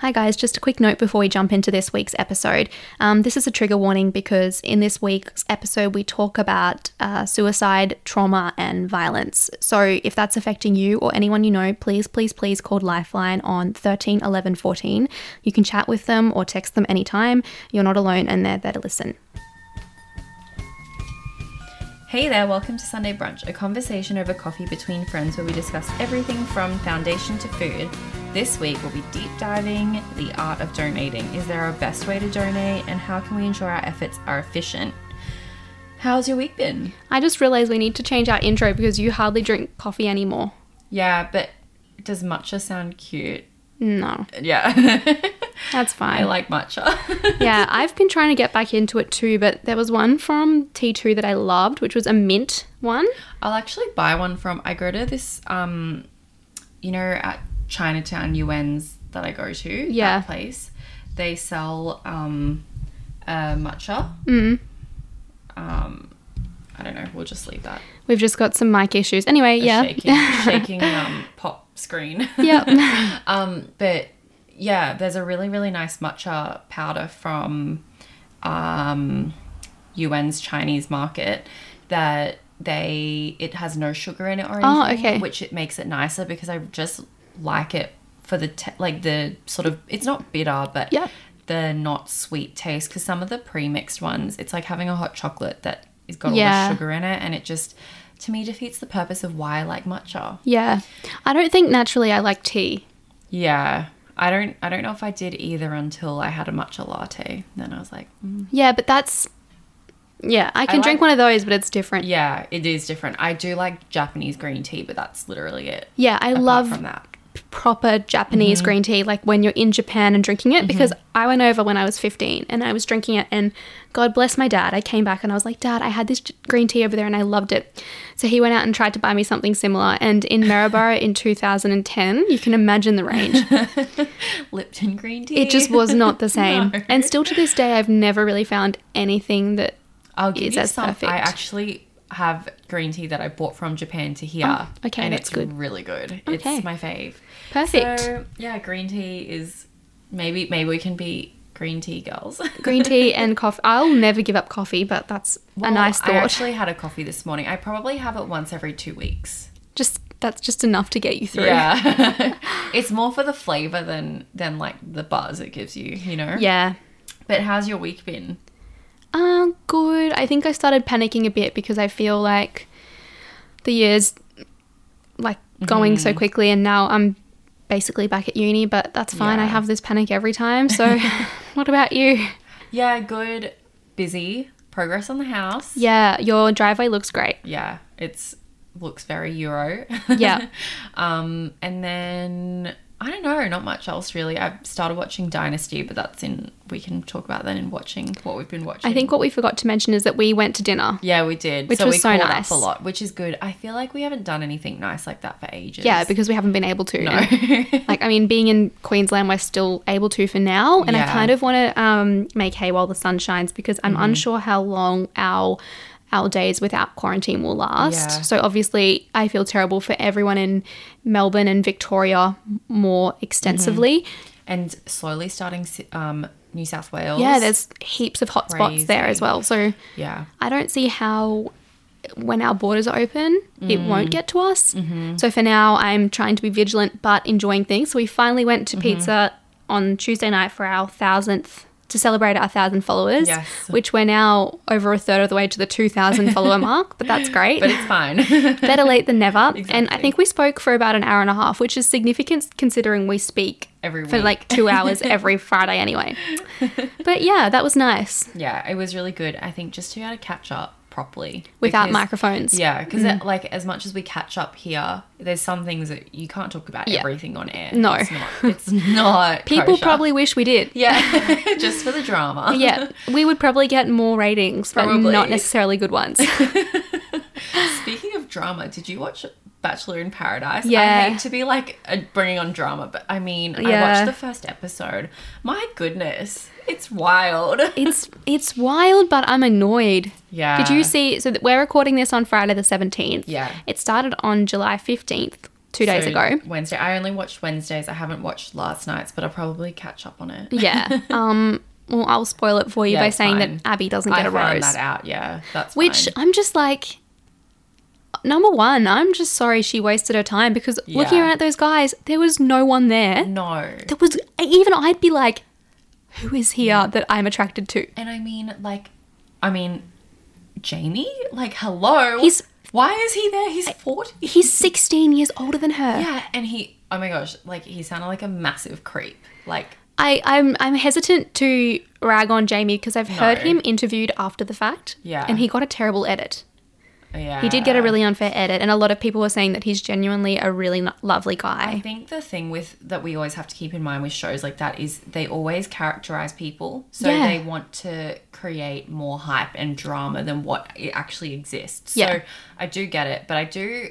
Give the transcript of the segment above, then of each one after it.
Hi, guys. Just a quick note before we jump into this week's episode. Um, this is a trigger warning because in this week's episode, we talk about uh, suicide, trauma, and violence. So if that's affecting you or anyone you know, please, please, please call Lifeline on 13 11 14. You can chat with them or text them anytime. You're not alone and they're there to listen. Hey there, welcome to Sunday Brunch, a conversation over coffee between friends where we discuss everything from foundation to food. This week we'll be deep diving the art of donating. Is there a best way to donate and how can we ensure our efforts are efficient? How's your week been? I just realized we need to change our intro because you hardly drink coffee anymore. Yeah, but does matcha sound cute? No, Yeah. that's fine. I like matcha. yeah, I've been trying to get back into it too, but there was one from T2 that I loved, which was a mint one. I'll actually buy one from I go to this um you know at Chinatown UN's that I go to, Yeah. that place. They sell um uh, matcha. Mm. Um I don't know, we'll just leave that. We've just got some mic issues. Anyway, yeah. Shaking shaking um pop screen. yep. Um, but yeah, there's a really, really nice matcha powder from um, UN's Chinese market that they it has no sugar in it or anything, Oh, okay. which it makes it nicer because I just like it for the te- like the sort of it's not bitter but Yeah. the not sweet taste because some of the pre-mixed ones it's like having a hot chocolate that has got all Yeah. the sugar in it and it just to me defeats the purpose of why I like matcha. Yeah. I don't think naturally I like tea. Yeah. I don't I don't know if I did either until I had a matcha latte. Then I was like, mm. Yeah, but that's. Yeah, I can drink like- one of those, but it's different. yeah, it is different. I do like Japanese green tea, but that's literally it. Yeah, I Apart love from that. Proper Japanese Mm-hmm. green tea, like when you're in Japan and drinking it, because I went over when I was 15 and I was drinking it, and God bless my dad. I came back and I was like, Dad, I had this green tea over there and I loved it. So he went out and tried to buy me something similar. And in Maryborough in 2010, you can imagine the range. Lipton green tea. It just was not the same. No. And still to this day, I've never really found anything that. I'll give is you as some. perfect. I actually have green tea that I bought from Japan to here. Oh, okay, and it's good. really good. Okay. It's my fave. Perfect. So yeah, green tea is maybe maybe we can be green tea girls. Green tea and coffee. I'll never give up coffee, but that's a Well, nice I thought. actually had a coffee this morning. I probably have it once every two weeks. just that's just enough to get you through. Yeah. it's more for the flavor than than like the buzz it gives you, you know? Yeah. But how's your week been? Uh, good. I think I started panicking a bit because I feel like the years like going Mm-hmm. so quickly and now I'm basically back at uni, but that's fine. I have this panic every time. So what about you? Yeah, good. Busy. Progress on the house. Yeah, your driveway looks great. Yeah, it's looks very Euro. Yeah. um, and then I don't know, not much else really. I've started watching Dynasty, but that's in we can talk about that in watching what we've been watching. I think what we forgot to mention is that we went to dinner. Yeah, we did. Which so was we so caught nice. up a lot, which is good. I feel like we haven't done anything nice like that for ages. Yeah, because we haven't been able to. no. like I mean, being in Queensland, we're still able to for now, and I kind of want to um, make hay while the sun shines because I'm Mm-hmm. unsure how long our our days without quarantine will last. Yeah. So obviously, I feel terrible for everyone in Melbourne and Victoria more extensively. and slowly starting um, New South Wales. Yeah, there's heaps of hotspots there as well. So yeah. I don't see how when our borders are open, it Mm. won't get to us. Mm-hmm. So for now, I'm trying to be vigilant but enjoying things. So we finally went Mm-hmm. to pizza on Tuesday night for our thousandth to celebrate our thousand followers, Yes. which we're now over a third of the way to the 2,000 follower mark, but that's great. But it's fine. Better late than never. And I think we spoke for about an hour and a half, which is significant considering we speak Every for like two hours every Friday anyway. But yeah, that was nice yeah, it was really good. I think just to be able to catch up properly without because- microphones. Yeah, because mm. like as much as we catch up here, there's some things that you can't talk about Yeah. everything on air. No. it's not. It's not People kosher. probably wish we did. yeah, just for the drama. yeah, we would probably get more ratings, but not necessarily good ones. Speaking of drama, did you watch Bachelor in Paradise? Yeah. I hate to be like bringing on drama, but I mean, I watched the first episode. My goodness, it's wild. it's it's wild, but I'm annoyed. Yeah. Did you see? So we're recording this on Friday the seventeenth. Yeah. It started on July fifteenth, two days ago. Wednesday. I only watched Wednesdays. I haven't watched last night's, but I'll probably catch up on it. Yeah. um. Well, I'll spoil it for you Yeah, by saying fine. that Abby doesn't I get a found rose. that out. Yeah, that's Which fine. I'm just like, number one, I'm just sorry she wasted her time because looking around at those guys, there was no one there. no. There was even I'd be like, who is here that I'm attracted to? And I mean, like, I mean, Jamie. Like, hello. He's- why is he there? He's forty. He's 16 years older than her. Yeah, and he. Oh my gosh, like he sounded like a massive creep. Like, I, I'm I'm hesitant to rag on Jamie because I've heard No. him interviewed after the fact. Yeah. And he got a terrible edit. Yeah, He did get a really unfair edit, and a lot of people were saying that he's genuinely a really lo- lovely guy. I think the thing with that we always have to keep in mind with shows like that is they always characterize people, so Yeah. they want to create more hype and drama than what it actually exists. Yeah. So I do get it, but I do,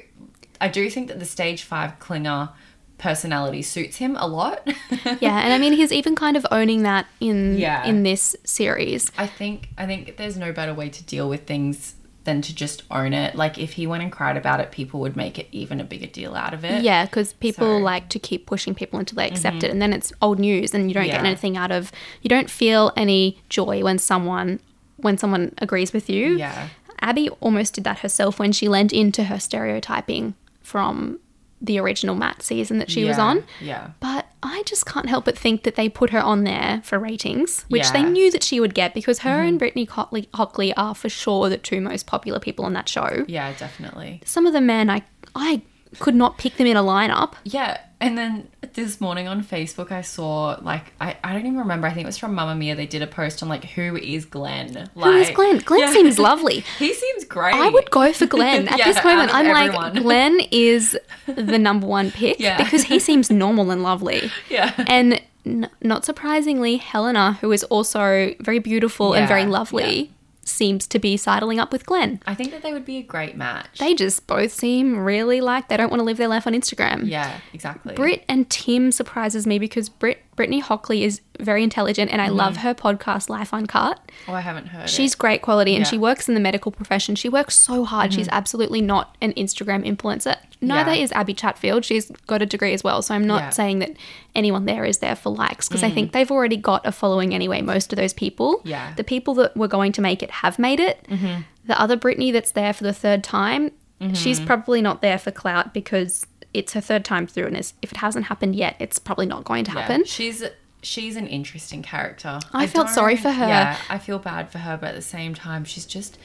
I do think that the stage five clinger personality suits him a lot. yeah, and I mean he's even kind of owning that in Yeah. in this series. I think I think there's no better way to deal with things than to just own it. Like if he went and cried about it, people would make it even a bigger deal out of it. Yeah, because people So- Mm-hmm. like to keep pushing people until they accept it, and then it's old news, and you don't get anything out of. You don't feel any joy when someone when someone agrees with you. Yeah. Abby almost did that herself when she lent into her stereotyping from the original Matt season that she was on. Yeah. But I just can't help but think that they put her on there for ratings, which they Yeah. Mm-hmm. knew that she would get because her and Brittany Hockley, Hockley are for sure the two most popular people on that show. Yeah, definitely. Some of the men, I I could not pick them in a lineup. Yeah, and then this morning on Facebook, I saw like I, I don't even remember. I think it was from Mamamia. They did a post on like who is Glenn? Like, Who is Glenn? Glenn Yeah. seems lovely. he seems great. I would go for Glenn at Yeah, this moment. I'm like, everyone. Glenn is the number one pick Yeah. because he seems normal and lovely. Yeah. And n- not surprisingly, Helena, who is also very beautiful and very lovely, seems to be sidling up with Glenn. I think that they would be a great match. They just both seem really like they don't want to live their life on Instagram. yeah, exactly. Britt and Tim surprises me because Britt Brittany Hockley is very intelligent and I mm. love her podcast Life Uncut. oh, I haven't heard. She's it. great quality and Yeah. she works in the medical profession. She works so hard. She's mm-hmm. absolutely not an Instagram influencer. Neither Yeah. is Abby Chatfield. She's got a degree as well. So I'm not Yeah. saying that anyone there is there for likes because I mm. think they've already got a following anyway, most of those people. Yeah. The people that were going to make it have made it. Mm-hmm. The other Brittany that's there for the third time, mm-hmm. she's probably not there for clout because it's her third time through and if it hasn't happened yet, it's probably not going to Yeah, happen. She's she's an interesting character. I felt sorry for her. Yeah, I feel bad for her, but at the same time, she's just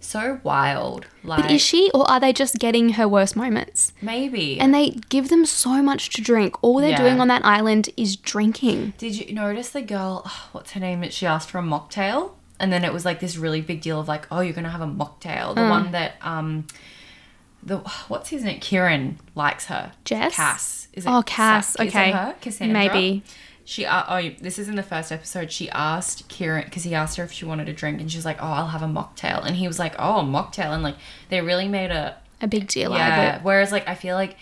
so wild. Like But is she or are they just getting her worst moments? maybe. And they give them so much to drink. All they're Yeah. doing on that island is drinking. Did you notice the girl? what's her name? She asked for a mocktail, and then it was like this really big deal of like, oh, you're gonna have a mocktail. Mm. The one that um, the what's his name? Kieran likes her. Jess? Cass. Is it Oh, Cass, Sa- is it okay. her? Cassandra. Maybe. She uh, oh this is in the first episode. She asked Kieran because he asked her if she wanted a drink, and she was like, oh, I'll have a mocktail, and he was like, oh, a mocktail, and like they really made a A big deal out of it. Whereas like I feel like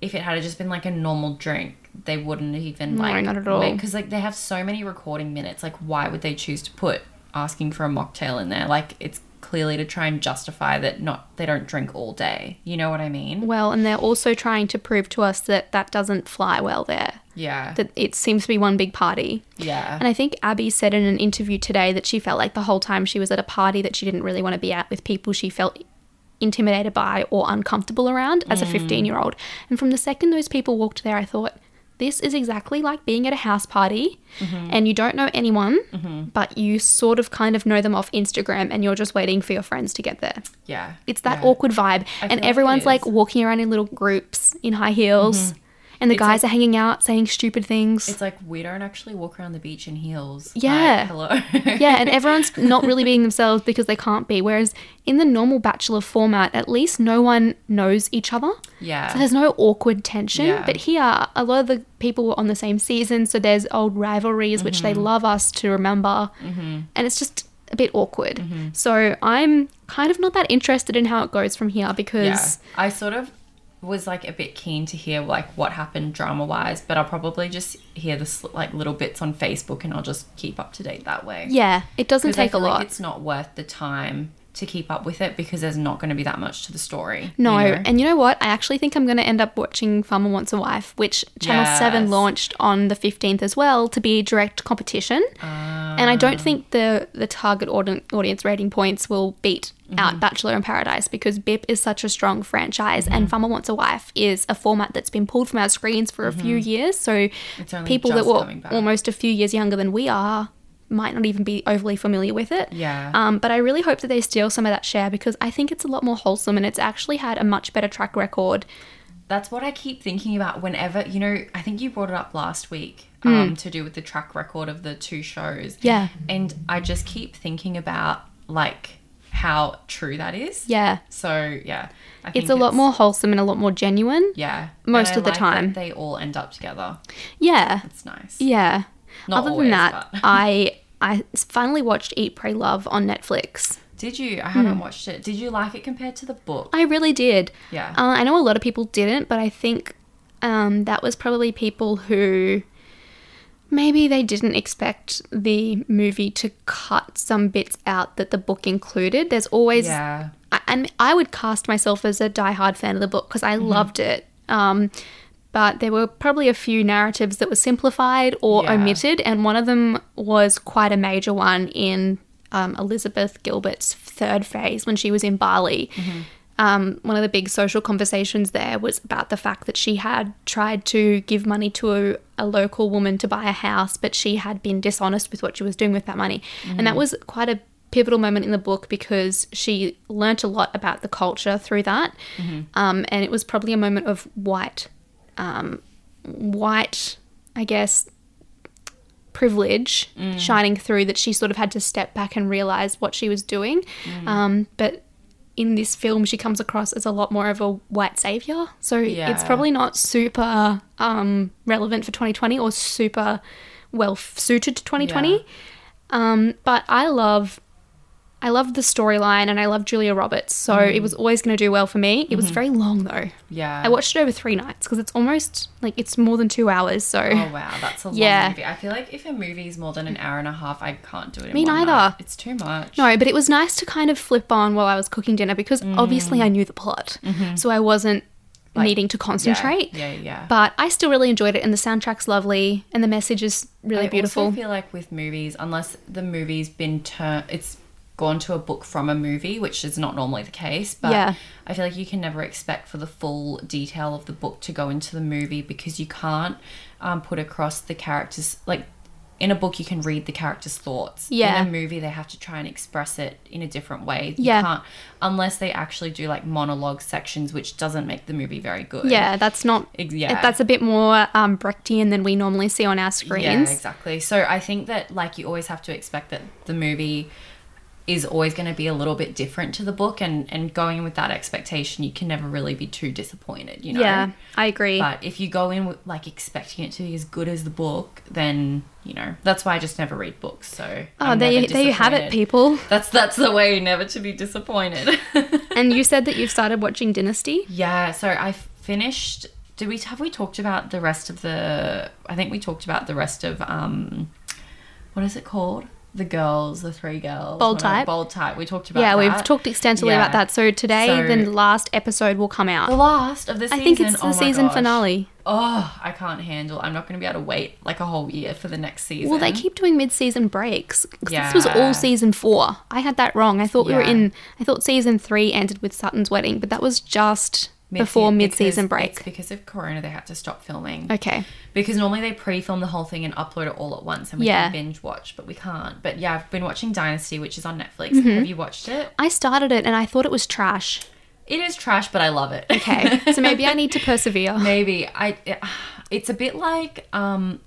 if it had just been like a normal drink, they wouldn't even like No, not at all. Because like they have so many recording minutes. Like why would they choose to put asking for a mocktail in there? Like it's clearly to try and justify that not they don't drink all day. You know what I mean? Well, and they're also trying to prove to us that that doesn't fly well there. Yeah. That it seems to be one big party. yeah. And I think Abby said in an interview today that she felt like the whole time she was at a party that she didn't really want to be at with people she felt intimidated by or uncomfortable around as a mm. 15 year old. And from the second those people walked there, I thought, this is exactly like being at a house party and you don't know anyone, but you sort of kind of know them off Instagram and you're just waiting for your friends to get there. yeah. It's that Yeah. awkward vibe. I And like everyone's like. Mm-hmm. walking around in little groups in high heels. And the It's guys like- are hanging out saying stupid things. It's like we don't actually walk around the beach in heels. Like, Yeah. hello. yeah, and everyone's not really being themselves because they can't be. Whereas in the normal bachelor format, at least no one knows each other. yeah. So there's no awkward tension. Yeah. But here, a lot of the people were on the same season, so there's old rivalries which Mm-hmm. they love us to remember. mm-hmm. And it's just a bit awkward. Mm-hmm. So I'm kind of not that interested in how it goes from here because yeah. because I sort of was like a bit keen to hear like what happened drama wise, but I'll probably just hear the like little bits on Facebook and I'll just keep up to date that way. yeah, it doesn't take a feel like lot. it's not worth the time to keep up with it because there's not going to be that much to the story. No, you know? and you know what? I actually think I'm going to end up watching Farmer Wants a Wife, which Channel 7 launched on the 15th as well to be direct competition. and I don't think the, the target audi- audience rating points will beat Mm-hmm. out Bachelor in Paradise because BIP is such a strong franchise Mm-hmm. and Farmer Wants a Wife is a format that's been pulled from our screens for a few years. So Mm-hmm. People that were almost a few years younger than we are might not even be overly familiar with it. Yeah. Um, but I really hope that they steal some of that share because I think it's a lot more wholesome and it's actually had a much better track record. That's what I keep thinking about whenever, you know, I think you brought it up last week um, to do with the track record of the two shows. Yeah. And I just keep thinking about like how true that is. Yeah. So, yeah. I think It's a lot more wholesome and a lot more genuine. Yeah. most of the like time. they all end up together. Yeah. It's nice. Yeah. Not Other always, than that, but- I I finally watched Eat Pray Love on Netflix. Did you? I haven't watched it. Did you like it compared to the book? I really did. Yeah. Uh, I know a lot of people didn't, but I think um, that was probably people who maybe they didn't expect the movie to cut some bits out that the book included. There's always Yeah. I, and I would cast myself as a diehard fan of the book because I Mm-hmm. loved it. Um, but there were probably a few narratives that were simplified or Yeah. omitted, and one of them was quite a major one in um, Elizabeth Gilbert's third phase when she was in Bali. Mm-hmm. Um, one of the big social conversations there was about the fact that she had tried to give money to a, a local woman to buy a house, but she had been dishonest with what she was doing with that money. And that was quite a pivotal moment in the book because she learnt a lot about the culture through that. Um, and it was probably a moment of white, um, white, I guess, privilege shining through that she sort of had to step back and realize what she was doing. Um, but in this film, she comes across as a lot more of a white savior. So it's probably not super um, relevant for 2020 or super well suited to 2020. Yeah. Um, but I love. I loved the storyline and I love Julia Roberts, so mm. it was always going to do well for me. It was mm-hmm. very long though. Yeah. I watched it over three nights because it's almost like it's more than two hours. So Oh wow, that's a long Yeah. movie. I feel like if a movie is more than an hour and a half, I can't do it. In Me one neither. night. It's too much. No, but it was nice to kind of flip on while I was cooking dinner because Mm. obviously I knew the plot. Mm-hmm. So I wasn't Like, needing to concentrate. Yeah, yeah, yeah. But I still really enjoyed it and the soundtrack's lovely and the message is really beautiful. I beautiful. also feel like with movies, unless the movie's been turned, it's gone to a book from a movie, which is not normally the case. But Yeah. I feel like you can never expect for the full detail of the book to go into the movie because you can't um, put across the characters like. In a book, you can read the character's thoughts. Yeah. In a movie, they have to try and express it in a different way. You Yeah. can't, unless they actually do like monologue sections, which doesn't make the movie very good. yeah, that's not. Yeah. That's a bit more um, Brechtian than we normally see on our screens. Yeah, exactly. So I think that like you always have to expect that the movie is always going to be a little bit different to the book and and going in with that expectation you can never really be too disappointed you know Yeah, I agree. but if you go in with like expecting it to be as good as the book then you know that's why i just never read books so oh, I'm there, you, there you have it, people. that's that's the way never to be disappointed and you said that you've started watching Dynasty. yeah so i finished did we have we talked about the rest of the i think we talked about the rest of um what is it called the girls the three girls Bold Type. bold type we talked about Yeah, we've talked extensively Yeah. about that. So today, So- the last episode will come out. the last of the season I think it's oh the oh my season gosh. finale. oh i can't handle i'm not going to be able to wait like a whole year for the next season Well, they keep doing mid-season breaks. 'cause This was all season four. I had that wrong. I thought we were in. I thought season three ended with Sutton's wedding, but that was just before Mid-se- mid-season because- it's break. because of corona they had to stop filming Okay. Because normally they pre-film the whole thing and upload it all at once, and we Yeah. can binge watch, but we can't. But yeah, I've been watching Dynasty, which is on Netflix. Mm-hmm. Have you watched it? I started it and I thought it was trash. It is trash, but I love it. Okay, so maybe I need to persevere. Maybe I. It's a bit like um,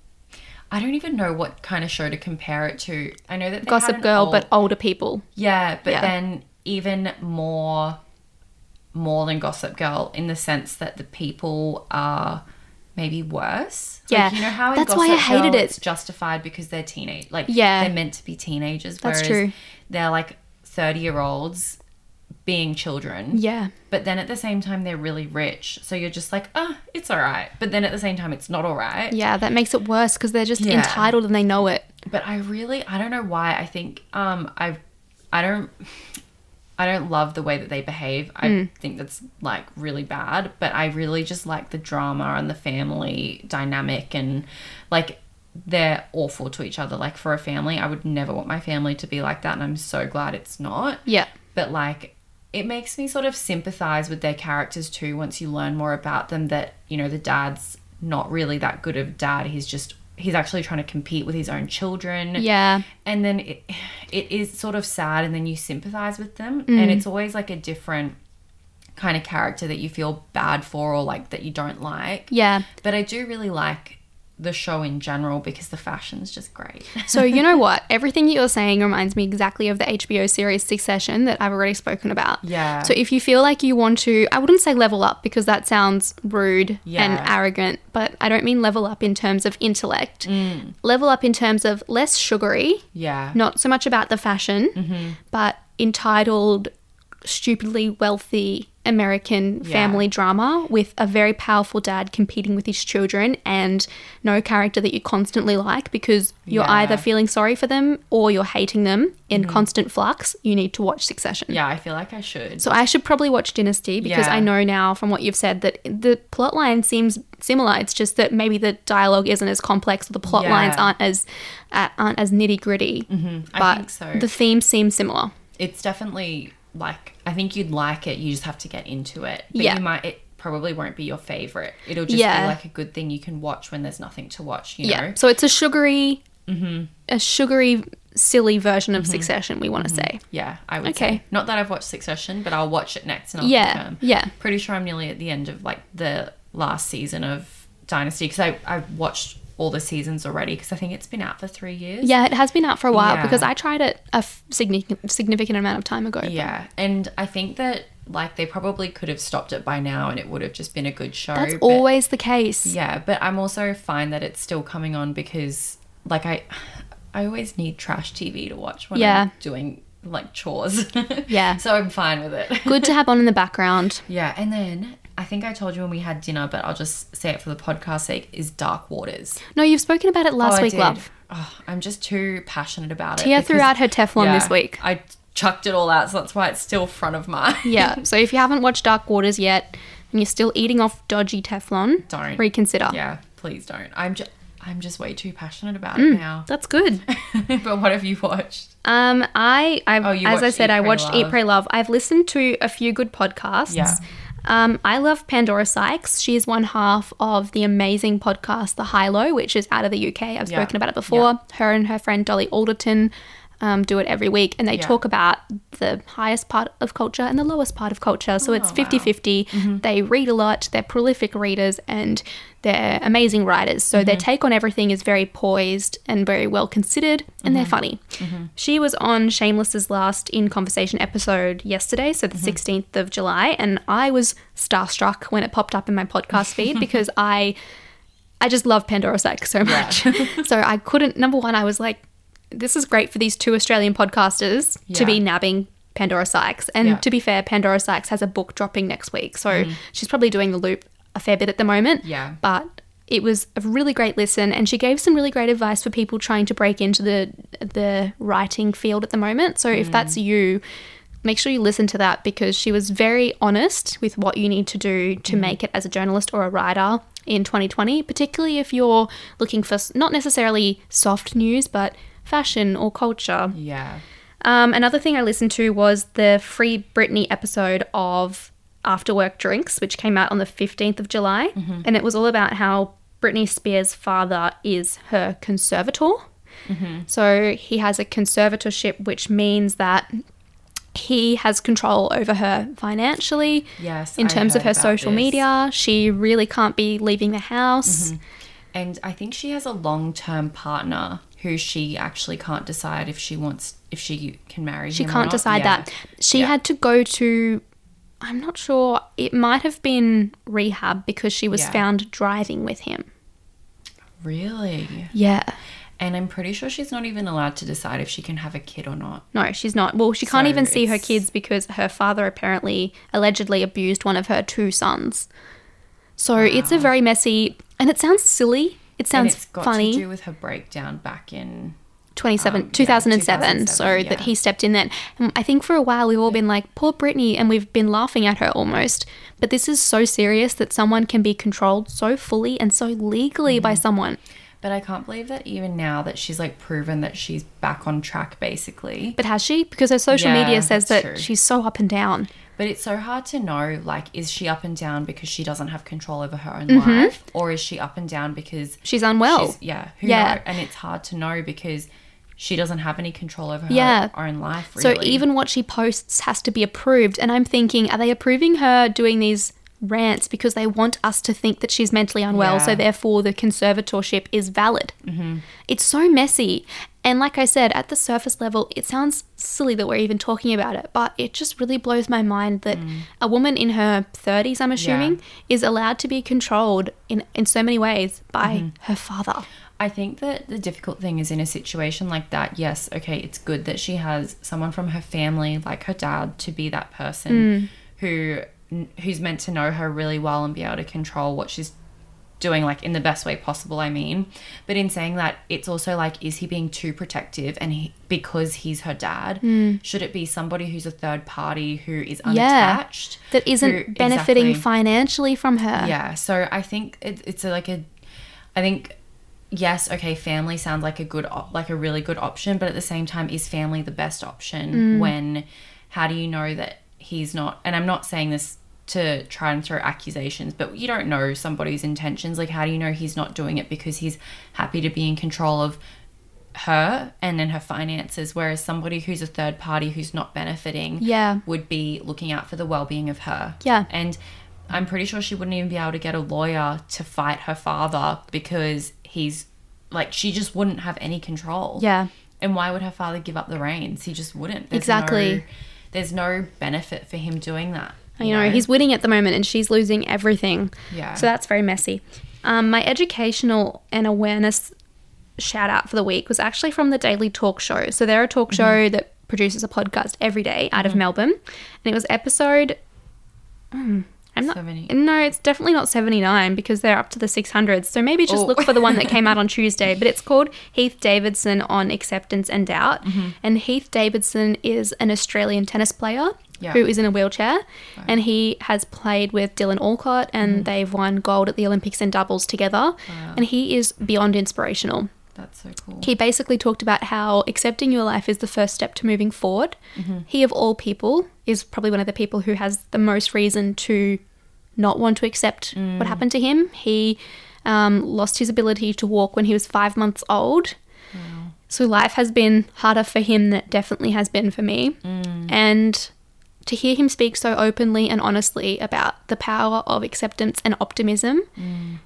I don't even know what kind of show to compare it to. I know that they had Gossip an Girl, old- but older people. yeah, but Yeah. then even more, more than Gossip Girl in the sense that the people are maybe worse. Yeah, like, you know how in that's why I Gossip hated Girl it. It's justified because they're teenage, like Yeah. they're meant to be teenagers. That's true. They're like thirty year olds being children. Yeah. But then at the same time, they're really rich. So you're just like, ah, it's all right. But then at the same time, it's not all right. Yeah, that makes it worse because they're just Yeah. entitled and they know it. But I really, I don't know why. I think, um, I, I don't, I don't love the way that they behave. I Mm. think that's like really bad, but I really just like the drama and the family dynamic and like they're awful to each other. Like for a family, I would never want my family to be like that and I'm so glad it's not. Yeah. But like it makes me sort of sympathize with their characters too once you learn more about them that, you know, the dad's not really that good of dad. He's just he's actually trying to compete with his own children Yeah. and then it, it is sort of sad and then you sympathize with them Mm. and it's always like a different kind of character that you feel bad for or like that you don't like Yeah. but i do really like the show in general because the fashion's just great So, you know what? Everything you're saying reminds me exactly of the HBO series Succession that I've already spoken about. Yeah. So, if you feel like you want to, I wouldn't say level up because that sounds rude and arrogant, but I don't mean level up in terms of intellect. Mm. Level up in terms of less sugary, yeah not so much about the fashion, Mm-hmm. but entitled, stupidly wealthy American Yeah. family drama with a very powerful dad competing with his children and no character that you constantly like because you're Yeah. Mm-hmm. either feeling sorry for them or you're hating them in constant flux. You need to watch Succession. yeah i feel like i should So I should probably watch Dynasty because Yeah. I know now from what you've said that the plot line seems similar. It's just that maybe the dialogue isn't as complex or the plot lines aren't as uh, aren't as nitty gritty. I But think so. the themes seem similar. it's definitely like i think you'd like it you just have to get into it but Yeah. you might it probably won't be your favorite it'll just Yeah. be like a good thing you can watch when there's nothing to watch you Yeah. know So it's a sugary, Mm-hmm. a sugary, silly version of Succession. We want to say. Yeah, I would Okay. say. Not that I've watched Succession, but I'll watch it next and I'll Yeah, confirm. yeah. Pretty sure I'm nearly at the end of like the last season of Dynasty because I I've watched all the seasons already because I think it's been out for three years. Yeah, it has been out for a while Yeah. because I tried it a f- significant significant amount of time ago. Yeah, and I think that like they probably could have stopped it by now and it would have just been a good show. That's but- always the case. Yeah, but I'm also fine that it's still coming on because like I I always need trash TV to watch when Yeah. I'm doing like chores. Yeah. so I'm fine with it. Good to have on in the background. Yeah, and then I think I told you when we had dinner, but I'll just say it for the podcast sake, is Dark Waters. No, you've spoken about it last Oh, week, did. love. Oh, I'm just too passionate about it. Tia threw out her Teflon this week. I chucked it all out, so that's why it's still front of mind. Yeah. so if you haven't watched Dark Waters yet and you're still eating off dodgy Teflon, Don't. reconsider. yeah, please don't. I'm just I'm just way too passionate about it now. That's good. but what have you watched? Um, I, I've, Oh, as I said, Eat, I Pray, watched Eat, Love. Pray, Love. I've listened to a few good podcasts. Yeah. Um, I love Pandora Sykes. She is one half of the amazing podcast, The High Low, which is out of the UK. I've Yeah. spoken about it before. Her and her friend Dolly Alderton um, do it every week, and they Yeah. talk about the highest part of culture and the lowest part of culture. So Oh, it's 50 50. Mm-hmm. They read a lot, they're prolific readers, and they're amazing writers. So Mm-hmm. their take on everything is very poised and very well considered, and Mm-hmm. they're funny. She was on Shameless's last In Conversation episode yesterday, so the Mm-hmm. 16th of July, and I was starstruck when it popped up in my podcast feed because I I just love Pandora Sykes so much. so I couldn't number one, I was like, this is great for these two Australian podcasters to be nabbing Pandora Sykes. And Yeah. to be fair, Pandora Sykes has a book dropping next week. So she's probably doing the loop a fair bit at the moment. Yeah. But it was a really great listen and she gave some really great advice for people trying to break into the the writing field at the moment. So if that's Mm. you, make sure you listen to that because she was very honest with what you need to do to Mm. make it as a journalist or a writer in 2020, particularly if you're looking for not necessarily soft news but fashion or culture. Yeah. Um, another thing I listened to was the Free Britney episode of After Work Drinks, which came out on the 15th of July. Mm-hmm. And it was all about how Britney Spears' father is her conservator. Mm-hmm. So he has a conservatorship, which means that he has control over her financially. Yes, In terms of her social this. media, she really can't be leaving the house. Mm-hmm. And I think she has a long term partner who she actually can't decide if she wants if she can marry She him or can't decide Yeah. that. She Yeah. had to go to, I'm not sure, it might have been rehab because she was Yeah. found driving with him. Really? Yeah. And I'm pretty sure she's not even allowed to decide if she can have a kid or not. No, she's not. Well, she can't So even see her kids because her father apparently allegedly abused one of her two sons. So it's a ah. very messy, and it sounds silly. It sounds and it's got funny. to do with her breakdown back in 27, Um, yeah, 2007, so 2007, that he stepped in then. And I think for a while we've all been like, poor Britney, and we've been laughing at her almost. But this is so serious that someone can be controlled so fully and so legally by Mm-hmm. someone. But I can't believe that even now that she's like proven that she's back on track basically. But has she? Because her social Yeah, media says that true. she's so up and down. But it's so hard to know like is she up and down because she doesn't have control over her own Mm-hmm. life or is she up and down because She's unwell. she's yeah, who Yeah. know? And it's hard to know because she doesn't have any control over her Yeah. own life So even what she posts has to be approved. And I'm thinking, are they approving her doing these rants because they want us to think that she's mentally unwell? Yeah. So therefore, the conservatorship is valid. Mm-hmm. It's so messy. And like I said, at the surface level, it sounds silly that we're even talking about it, but it just really blows my mind that mm. a woman in her 30s, I'm assuming, is allowed to be controlled in, in so many ways by mm-hmm. her father. I think that the difficult thing is in a situation like that, yes, okay, it's good that she has someone from her family, like her dad, to be that person mm. who who's meant to know her really well and be able to control what she's doing like in the best way possible i mean but in saying that it's also like is he being too protective and he because he's her dad should it be somebody who's a third party who is Hmm. Yeah. unattached That isn't who- benefiting exactly. financially from her. Yeah, so I think it, it's a, like a, I think, yes, okay, family sounds like a good, op- like a really good option, but at the same time, is family the best option Mm. when, how do you know that he's not? And I'm not saying this to try and throw accusations, but you don't know somebody's intentions. Like, how do you know he's not doing it because he's happy to be in control of her and then her finances, whereas somebody who's a third party who's not benefiting Yeah. would be looking out for the well-being of her. Yeah. And I'm pretty sure she wouldn't even be able to get a lawyer to fight her father because he's like she just wouldn't have any control. Yeah. And why would her father give up the reins? He just wouldn't. There's Exactly. No, there's no benefit for him doing that. You know, he's winning at the moment and she's losing everything. Yeah. So that's very messy. Um, my educational and awareness shout out for the week was actually from the Daily Talk Show. So they're a talk show that produces a podcast every day out of Melbourne. And it was episode. hmm, I'm not. 70. No, it's definitely not 79 because they're up to the 600s. So maybe just Oh. look for the one that came out on Tuesday. But it's called Heath Davidson on Acceptance and Doubt. And Heath Davidson is an Australian tennis player Yeah. who is in a wheelchair. And he has played with Dylan Alcott and mm-hmm. they've won gold at the Olympics in doubles together. And he is beyond inspirational. That's so cool. He basically talked about how accepting your life is the first step to moving forward. Mm-hmm. He, of all people, is probably one of the people who has the most reason to not want to accept what mm. happened to him. He um, lost his ability to walk when he was five months old. So life has been harder for him than it definitely has been for me. Mm. And to hear him speak so openly and honestly about the power of acceptance and optimism mm.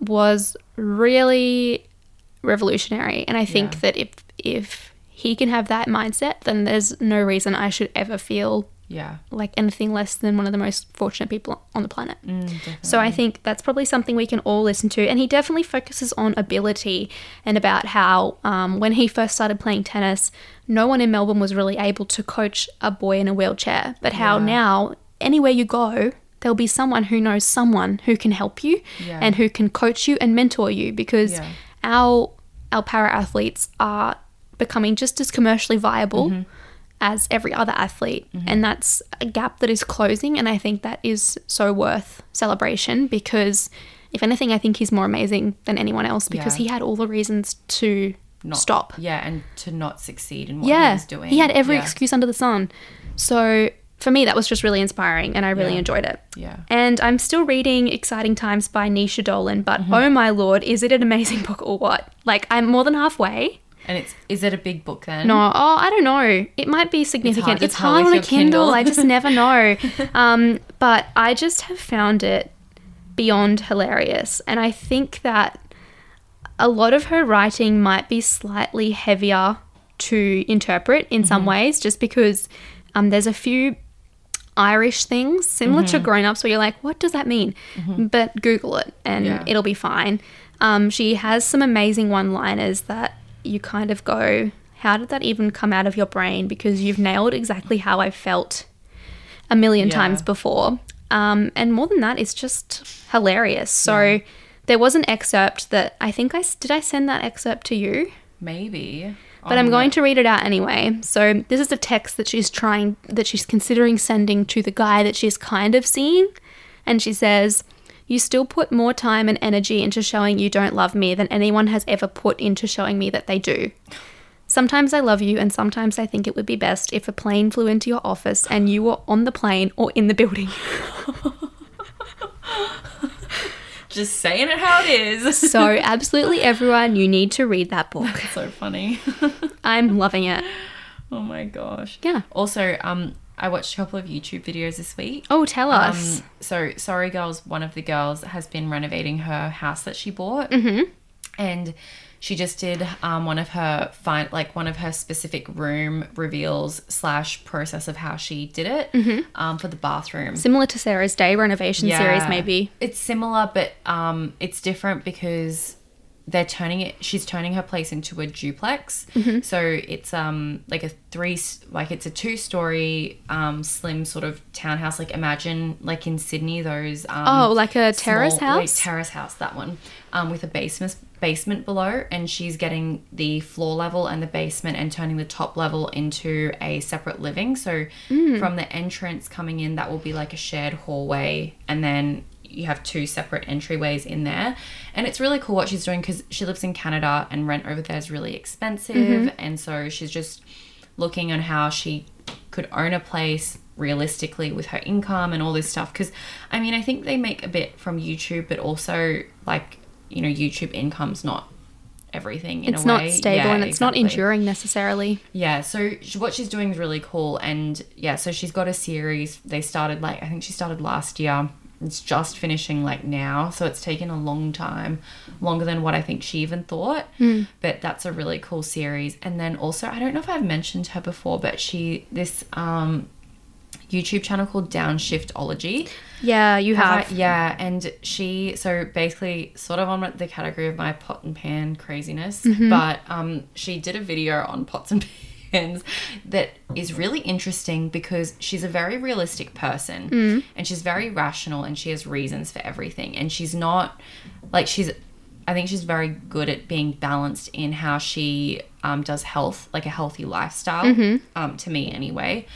was really revolutionary. And I think Yeah. that if if he can have that mindset, then there's no reason I should ever feel Yeah. like anything less than one of the most fortunate people on the planet. Mm. So I think that's probably something we can all listen to. And he definitely focuses on ability and about how um, when he first started playing tennis, no one in Melbourne was really able to coach a boy in a wheelchair. But how Yeah. now, anywhere you go, there'll be someone who knows someone who can help you Yeah. and who can coach you and mentor you because Yeah. our our para athletes are becoming just as commercially viable Mm-hmm. As every other athlete. And that's a gap that is closing. And I think that is so worth celebration because, if anything, I think he's more amazing than anyone else because Yeah. he had all the reasons to Not- stop. Yeah, and to not succeed in what he Yeah. was doing. He had every Yeah. excuse under the sun. So for me, that was just really inspiring and I really Yeah. enjoyed it. Yeah. And I'm still reading Exciting Times by Naoise Dolan, but Mm-hmm. oh my lord, is it an amazing book or what? Like, I'm more than halfway. And it's is it a big book then? No, oh, I don't know. It might be significant. It's tell hard, on a Kindle. Kindle. I just never know. um, but I just have found it beyond hilarious. And I think that a lot of her writing might be slightly heavier to interpret in some ways, just because um, there's a few Irish things similar to grown ups where you're like, what does that mean? But Google it and Yeah. it'll be fine. Um, she has some amazing one liners that you kind of go, how did that even come out of your brain? Because you've nailed exactly how I felt a million Yeah. times before. Um, and more than that, it's just hilarious. So there was an excerpt that I think I did I send that excerpt to you? Maybe. but I'm going to read it out anyway. So this is a text that she's trying that she's considering sending to the guy that she's kind of seeing, and she says, "You still put more time and energy into showing you don't love me than anyone has ever put into showing me that they do." Sometimes I love you, and sometimes I think it would be best if a plane flew into your office and you were on the plane or in the building. Just saying it how it is. So, absolutely everyone, you need to read that book. so funny. I'm loving it. oh my gosh. Yeah. Also, um, I watched a couple of YouTube videos this week. Oh, tell us. Um, so Sorry Girls, one of the girls has been renovating her house that she bought, mm-hmm. and she just did um, one of her fine, like one of her specific room reveals slash process of how she did it um, for the bathroom. Similar to Sarah's Day renovation series, maybe. It's similar, but um, it's different because they're turning it. She's turning her place into a duplex. Mm-hmm. So it's um like a three, like it's a two story um slim sort of townhouse. Like imagine like in Sydney those um Oh, like a terrace small- like, house? terrace house that one um with a basement basement below and she's getting the floor level and the basement and turning the top level into a separate living so Mm. from the entrance coming in that will be like a shared hallway and then you have two separate entryways in there and it's really cool what she's doing because she lives in canada and rent over there is really expensive Mm-hmm. and so she's just looking on how she could own a place realistically with her income and all this stuff because i mean i think they make a bit from youtube but also like you know youtube income's not everything in It's not stable Yeah, and it's not enduring necessarily. Yeah, so sh- what she's doing is really cool, and yeah, so she's got a series. They started like I think she started last year. It's just finishing like now, so it's taken a long time, longer than what I think she even thought. But that's a really cool series. And then also, I don't know if I've mentioned her before, but she this um YouTube channel called Downshiftology. Yeah, you Have have. I- yeah, and she so basically sort of on the category of my pot and pan craziness, but um, she did a video on pots and pans that is really interesting because she's a very realistic person and she's very rational and she has reasons for everything. And she's not like she's I think she's very good at being balanced in how she um, does health, like a healthy lifestyle, um, to me anyway.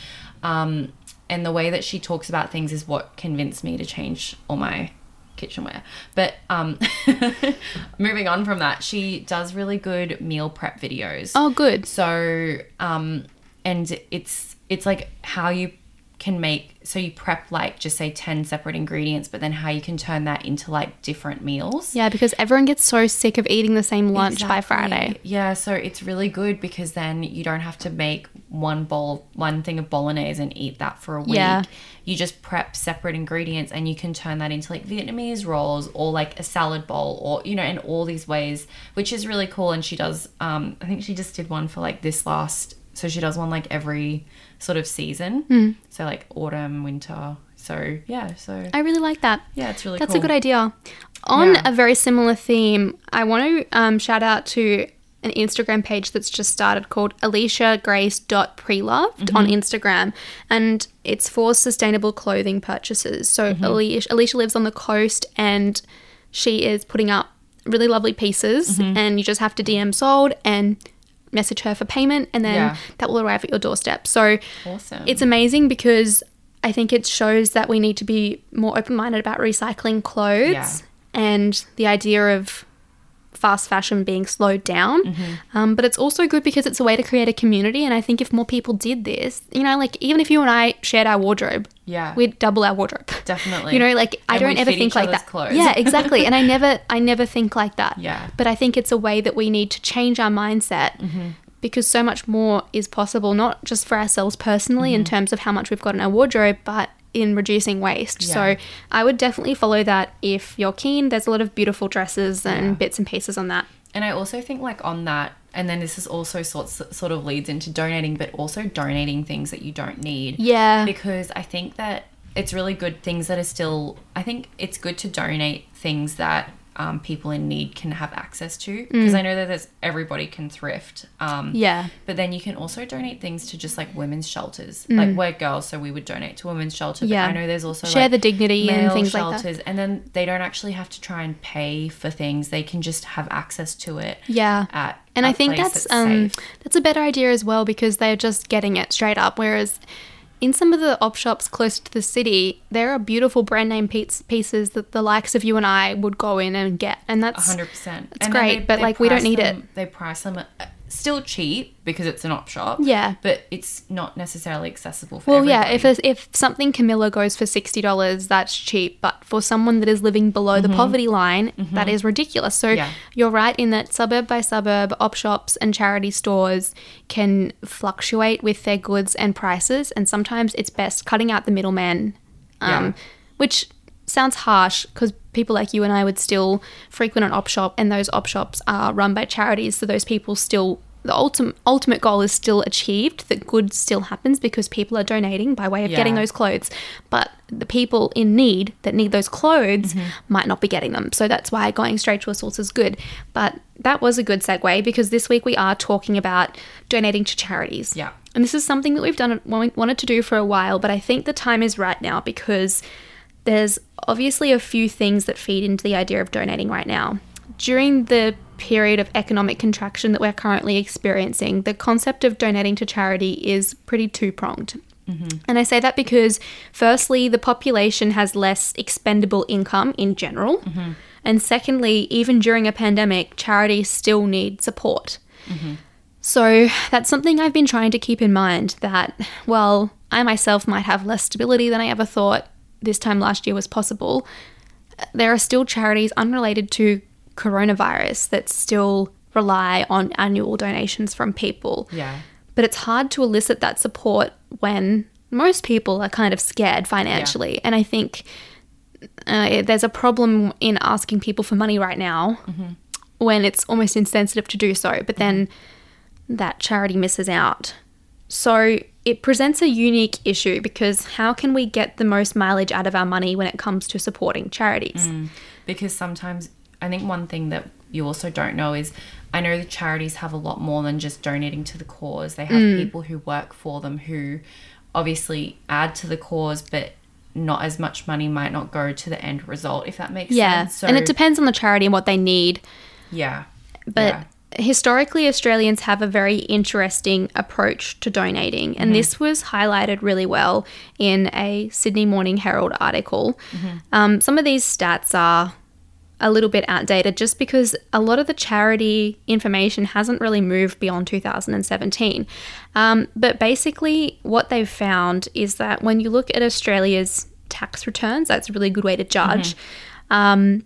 Um, and the way that she talks about things is what convinced me to change all my kitchenware. But um, moving on from that, she does really good meal prep videos. Oh, good. So, um, and it's it's like how you can make so you prep like just say 10 separate ingredients but then how you can turn that into like different meals Yeah, because everyone gets so sick of eating the same lunch by Friday. Yeah, so it's really good because then you don't have to make one bowl, one thing of bolognese and eat that for a week. Yeah. You just prep separate ingredients and you can turn that into like Vietnamese rolls or like a salad bowl or, you know, in all these ways, which is really cool. And she does, um, I think she just did one for like this last, so she does one like every sort of season. Hmm. So like autumn, winter. So yeah, so I really like that. yeah, it's really That's cool. a good idea. On Yeah. a very similar theme, I want to um, shout out to an Instagram page that's just started called Alicia aliciagrace.preloved on Instagram. And it's for sustainable clothing purchases. So Alicia, Alicia lives on the coast and she is putting up really lovely pieces. And you just have to DM sold and message her for payment. And then Yeah. that will arrive at your doorstep. So Awesome. it's amazing because I think it shows that we need to be more open minded about recycling clothes Yeah. and the idea of fast fashion being slowed down. Mm-hmm. Um, but it's also good because it's a way to create a community. And I think if more people did this, you know, like even if you and I shared our wardrobe, Yeah. we'd double our wardrobe. Definitely. You know, like I don't ever think like that. clothes. Yeah, exactly. and I never, I never think like that. Yeah. But I think it's a way that we need to change our mindset Mm-hmm. Because so much more is possible, not just for ourselves personally Mm-hmm. in terms of how much we've got in our wardrobe, but in reducing waste. Yeah. So I would definitely follow that if you're keen. There's a lot of beautiful dresses and Yeah. bits and pieces on that. And I also think like on that, and then this is also sorts sort of leads into donating, but also donating things that you don't need. Yeah. Because I think that it's really good things that are still. I think it's good to donate things that um, people in need can have access to. Because I know that there's everybody can thrift. Um, Mm. Yeah. But then you can also donate things to just like women's shelters. Like we're girls, so we would donate to women's shelter. Mm. Yeah. I know there's also Share like, the dignity and things like that. shelters, and then they don't actually have to try and pay for things. They can just have access to it. Yeah. At And I think that's that's um safe. that's a better idea as well because they're just getting it straight up. Whereas in some of the op shops close to the city, there are beautiful brand name pieces that the likes of you and I would go in and get, and that's hundred percent. It's great, but, like, we don't need it. They price them at, still cheap because it's an op shop. Yeah. but it's not necessarily accessible for. Well, yeah. If a, if something Camilla goes for sixty dollars, that's cheap. But for someone that is living below the poverty line, that is ridiculous. So Mm-hmm. Yeah. you're right in that suburb by suburb, op shops and charity stores can fluctuate with their goods and prices, and sometimes it's best cutting out the middleman, um, Yeah. which sounds harsh because people like you and I would still frequent an op shop, and those op shops are run by charities, so those people still. The ultimate ultimate goal is still achieved. That good still happens because people are donating by way of getting those clothes. But the people in need that need those clothes Mm-hmm. might not be getting them. So that's why going straight to a source is good. But that was a good segue because this week we are talking about donating to charities. Yeah. And this is something that we've done wanted to do for a while, but I think the time is right now because there's obviously a few things that feed into the idea of donating right now. During the period of economic contraction that we're currently experiencing, the concept of donating to charity is pretty two pronged. Mm-hmm. And I say that because, firstly, the population has less expendable income in general. Mm-hmm. And secondly, even during a pandemic, charities still need support. Mm-hmm. So that's something I've been trying to keep in mind that, well, I myself might have less stability than I ever thought this time last year was possible. There are still charities unrelated to coronavirus that still rely on annual donations from people. yeah, But it's hard to elicit that support when most people are kind of scared financially. And I think uh, there's a problem in asking people for money right now mm-hmm. when it's almost insensitive to do so. But mm-hmm. then that charity misses out. So it presents a unique issue because how can we get the most mileage out of our money when it comes to supporting charities? Mm, because sometimes I think one thing that you also don't know is I know the charities have a lot more than just donating to the cause. They have Mm. people who work for them who obviously add to the cause, but not as much money might not go to the end result, if that makes Yeah. sense. So, and it depends on the charity and what they need. yeah. But yeah. historically, Australians have a very interesting approach to donating. And this was highlighted really well in a Sydney Morning Herald article. Um, some of these stats are a little bit outdated just because a lot of the charity information hasn't really moved beyond 2017. Um, but basically, what they've found is that when you look at Australia's tax returns, that's a really good way to judge. Um,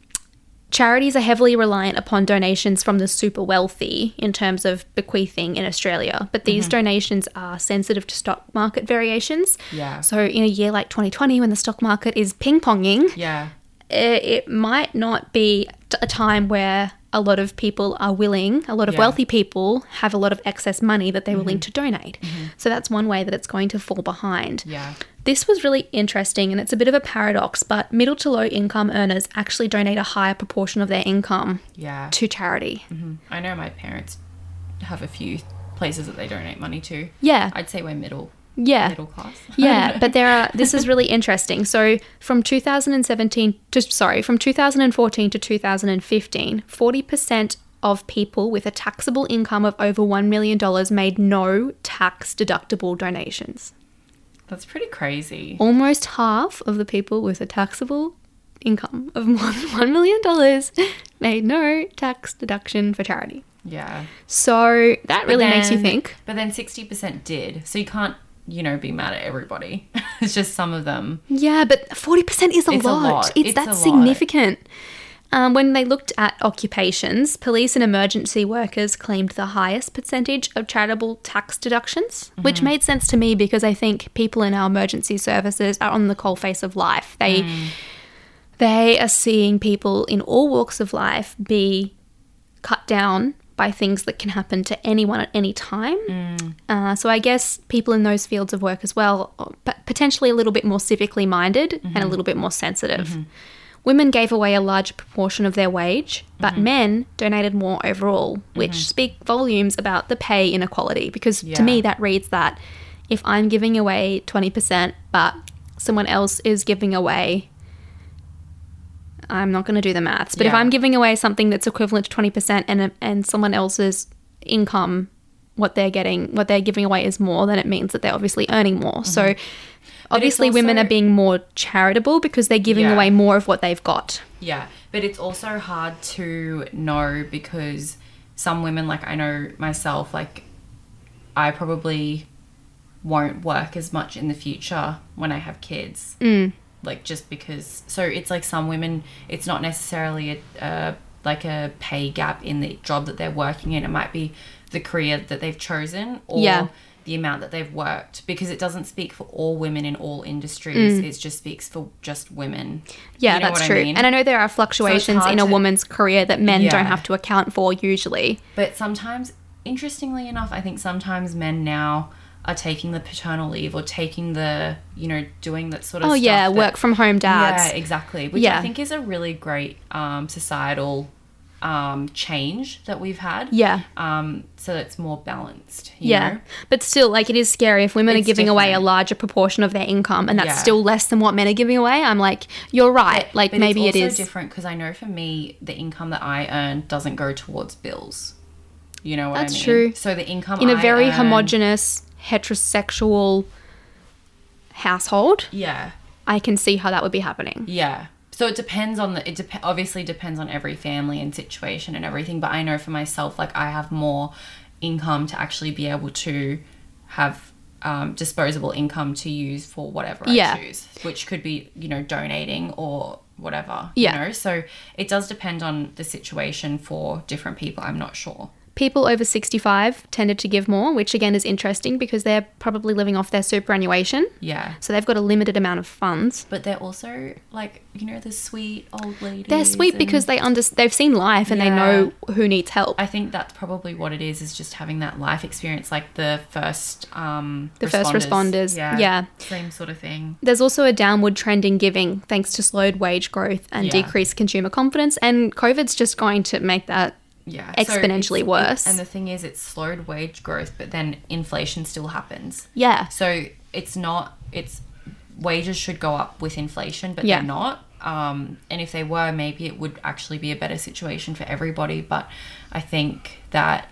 charities are heavily reliant upon donations from the super wealthy in terms of bequeathing in Australia, but these donations are sensitive to stock market variations. Yeah. So, in a year like 2020, when the stock market is ping ponging, Yeah. It, it might not be a time where a lot of people are willing, a lot of Yeah. wealthy people have a lot of excess money that they're willing mm-hmm. to donate. Mm-hmm. So that's one way that it's going to fall behind. Yeah. This was really interesting and it's a bit of a paradox, but middle to low income earners actually donate a higher proportion of their income Yeah. to charity. Mm-hmm. I know my parents have a few places that they donate money to. Yeah. I'd say we're middle Yeah. middle class. yeah, but there are. This is really interesting. So from 2017, just sorry, from 2014 to 2015, 40 percent of people with a taxable income of over one million dollars made no tax deductible donations. That's pretty crazy. Almost half of the people with a taxable income of more than one million dollars made no tax deduction for charity. Yeah. So that really makes you think. But then 60% did. So you can't, you know, be mad at everybody. it's just some of them. Yeah, but forty percent is a It's a lot. lot. It's, It's lot. significant. Um, when they looked at occupations, police and emergency workers claimed the highest percentage of charitable tax deductions, Mm-hmm. which made sense to me because I think people in our emergency services are on the coal face of life. They Mm. they are seeing people in all walks of life be cut down by things that can happen to anyone at any time. Mm. Uh, so I guess people in those fields of work as well, are potentially a little bit more civically minded and a Mm-hmm. little bit more sensitive. women gave away a large proportion of their wage, but Mm-hmm. men donated more overall, which speak volumes about the pay inequality. Because to me, that reads that if I'm giving away 20%, but someone else is giving away, I'm not going to do the maths, but if I'm giving away something that's equivalent to 20% and, and someone else's income, what they're getting, what they're giving away is more, then it means that they're obviously earning more. So obviously, women Mm-hmm. are being more charitable because they're giving Yeah. away more of what they've got. Yeah, but it's also hard to know because some women, like I know myself, like I probably won't work as much in the future when I have kids. Mm. Like just because, so it's like some women, it's not necessarily a, uh, like a pay gap in the job that they're working in. It might be the career that they've chosen or Yeah. the amount that they've worked because it doesn't speak for all women in all industries. It just speaks for just women. Mm. Yeah, You know that's what I true. mean? And I know there are fluctuations hard in a to- woman's career that men don't have to account for usually. But sometimes, interestingly enough, I think sometimes men now are taking the paternal leave or taking the, you know, doing that sort of Oh yeah, that- work from home dads. Yeah, exactly. Which Yeah. I think is a really great um, societal um, change that we've had. Yeah. Um, so it's more balanced. You Yeah. Know? But still, like, it is scary if women are It's giving away a larger proportion of their income and that's Yeah. still less than what men are giving away. I'm like, you're right. like, But maybe it's also is. different because I know for me, the income that I earn doesn't go towards bills. You know what That's I mean? true. So the income In a I very homogenous, heterosexual household, Yeah. I can see how that would be happening. Yeah. So it depends on the it dep- obviously depends on every family and situation and everything, but I know for myself like I have more income to actually be able to have um, disposable income to use for whatever Yeah. I choose, which could be, you know, donating or whatever, Yeah. you know. So it does depend on the situation for different people. I'm not sure. People over 65 tended to give more, which again is interesting because they're probably living off their superannuation. Yeah. So they've got a limited amount of funds. But they're also like, you know, the sweet old ladies. They're sweet because they under- they've seen life and they know who needs help. I think that's probably what it is, is just having that life experience, like the first um The first responders, yeah. Same sort of thing. There's also a downward trend in giving thanks to slowed wage growth and Yeah. decreased consumer confidence. And COVID's just going to make that. Yeah. Exponentially it's- worse. and the thing is it's slowed wage growth, but then inflation still happens. Yeah. So it's not it's wages should go up with inflation, but Yeah. they're not. Um, and if they were, maybe it would actually be a better situation for everybody. But I think that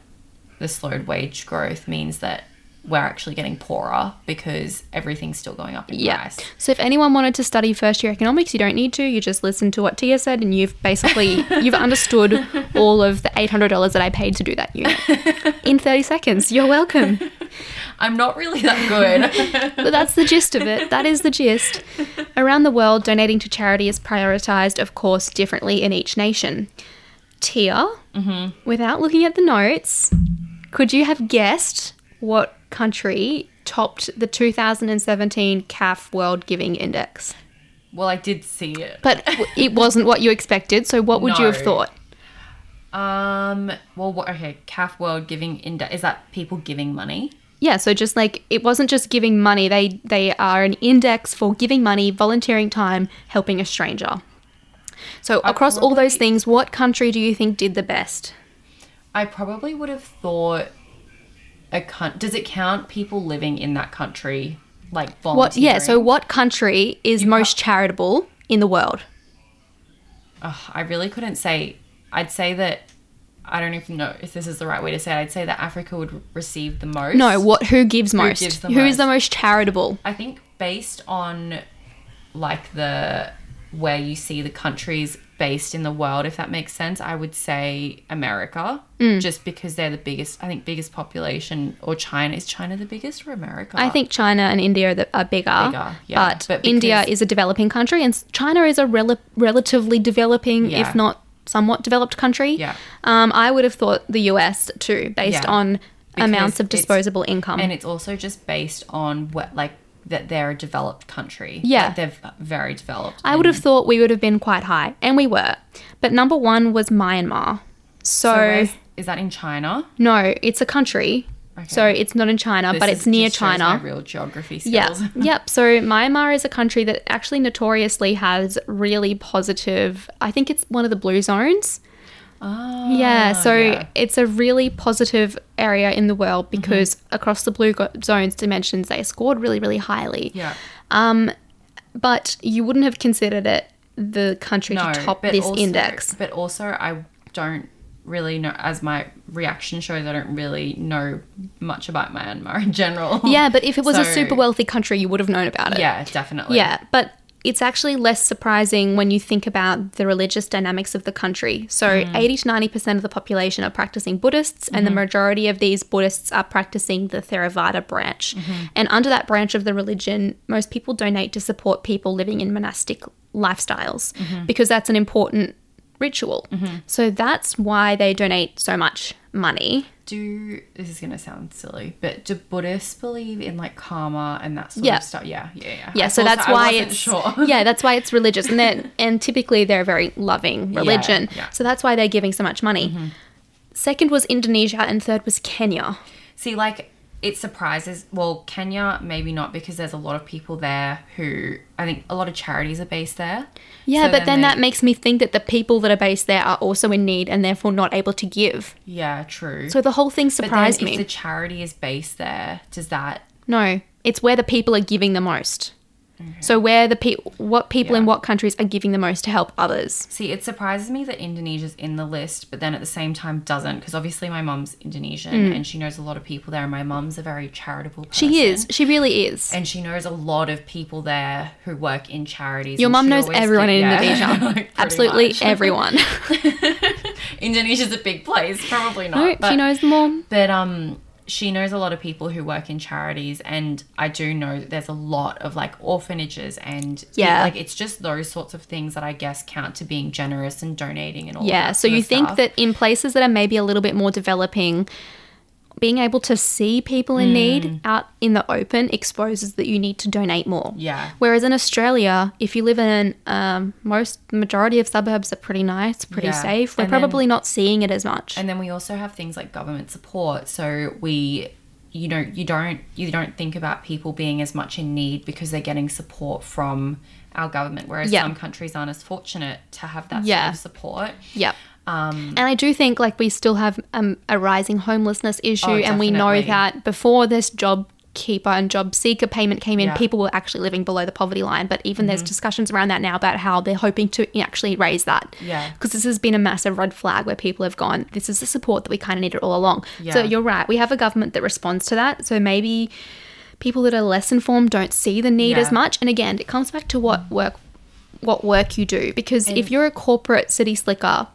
the slowed wage growth means that we're actually getting poorer because everything's still going up in Yeah. price. So if anyone wanted to study first year economics, you don't need to. You just listen to what Tia said, and you've basically you've understood all of the eight hundred dollars that I paid to do that unit in thirty seconds. You're welcome. I'm not really that good. But that's the gist of it. That is the gist. Around the world, donating to charity is prioritized, of course, differently in each nation. Tia, mm-hmm. without looking at the notes, could you have guessed what country topped the 2017 CAF World Giving Index? well, I did see it. But it wasn't what you expected, so what would you have thought? Um. Well, what, okay. CAF World Giving Index is that people giving money? Yeah, so just like it wasn't just giving money, they they are an index for giving money, volunteering time, helping a stranger. So across all those things, what country do you think did the best? I probably would have thought a coun- Does it count people living in that country, like volunteering? What yeah, so what country is most charitable in the world? Ugh, I really couldn't say. I'd say that. I don't even know if this is the right way to say it. I'd say that Africa would receive the most. No, what who gives most? gives the Who is most? the most charitable? I think based on like the where you see the countries based in the world, if that makes sense, I would say America, Mm. just because they're the biggest. I think biggest population, or China is China the biggest or America? I think China and India are, the, are bigger, Bigger, yeah. but, But India is a developing country, and China is a rel- relatively developing, Yeah. if not somewhat developed country. Yeah. Um, I would have thought the US too, based Yeah. on Because amounts of disposable income. and it's also just based on what like that they're a developed country. Yeah. Like, they're very developed. I would have thought we would have been quite high, and we were. But number one was Myanmar. So, So is that in China? no, it's a country So it's not in China, This but is- it's near China. My real geography Yeah. skills. yep. So Myanmar is a country that actually notoriously has really positive, I think it's one of the blue zones. Oh, Yeah. So yeah. it's a really positive area in the world Mm-hmm. because across the blue go- zones dimensions, they scored really, really highly. yeah. Um, but you wouldn't have considered it the country No, to top this also, index. But also, I don't really know. As my reaction shows, I don't really know much about Myanmar in general. Yeah, but if it was a super wealthy country, you would have known about it. Yeah, definitely. Yeah, but it's actually less surprising when you think about the religious dynamics of the country. So, Mm. 80 to 90% of the population are practicing Buddhists, and the Mm-hmm. majority of these Buddhists are practicing the Theravada branch. Mm-hmm. And under that branch of the religion, most people donate to support people living in monastic lifestyles Mm-hmm. because that's an important ritual. So, that's why they donate so much money. Do this is gonna sound silly, but do Buddhists believe in like karma and that sort Yeah. of stuff? Yeah, yeah, yeah. Yeah, I so that's why it's sure. yeah, that's why it's religious, and then and typically they're a very loving religion. yeah. Mm-hmm. So that's why they're giving so much money. Second was Indonesia, and third was Kenya. See, like it surprises. Well, Kenya maybe not because there's a lot of people there who I think a lot of charities are based there. Yeah, So but then, that they- makes me think that the people that are based there are also in need and therefore not able to give. yeah, true. So the whole thing then surprised if me. the charity is based there, does that no, it's where the people are giving the most. So where the people, what people in what countries are giving the most to help others. See, it surprises me that Indonesia's in the list, but then at the same time doesn't, because obviously my mum's Indonesian and she knows a lot of people there, and my mum's a very charitable person. Mm. She is. She really is. And she knows a lot of people there who work in charities. Your mum knows everyone in yeah, Indonesia. like, Absolutely much. everyone. Indonesia's a big place, probably not. no, but, she knows them all. But um, she knows a lot of people who work in charities, and I do know that there's a lot of like orphanages and Yeah. like it's just those sorts of things that I guess count to being generous and donating and all. Yeah, so you think stuff. that in places that are maybe a little bit more developing, being able to see people in Mm. need out in the open exposes that you need to donate more. Yeah. Whereas in Australia, if you live in um, most majority of suburbs are pretty nice, pretty Yeah. safe. We're And then- probably not seeing it as much. And then we also have things like government support. So we you know, you don't you don't think about people being as much in need because they're getting support from our government. Whereas Yeah. some countries aren't as fortunate to have that Yeah. sort of support. Yep. Um And I do think like we still have um, a rising homelessness issue, Oh, and we know that before this job keeper and JobSeeker payment came in, Yeah. Mm-hmm. people were actually living below the poverty line. But even there's discussions around that now about how they're hoping to actually raise that. Yeah. Because this has been a massive red flag where people have gone, this is the support that we kind of needed all along. So you're right. We have a government that responds to that. So maybe people that are less informed don't see the need Yeah. as much. And again, it comes back to what work what work you do because if you're a corporate city slicker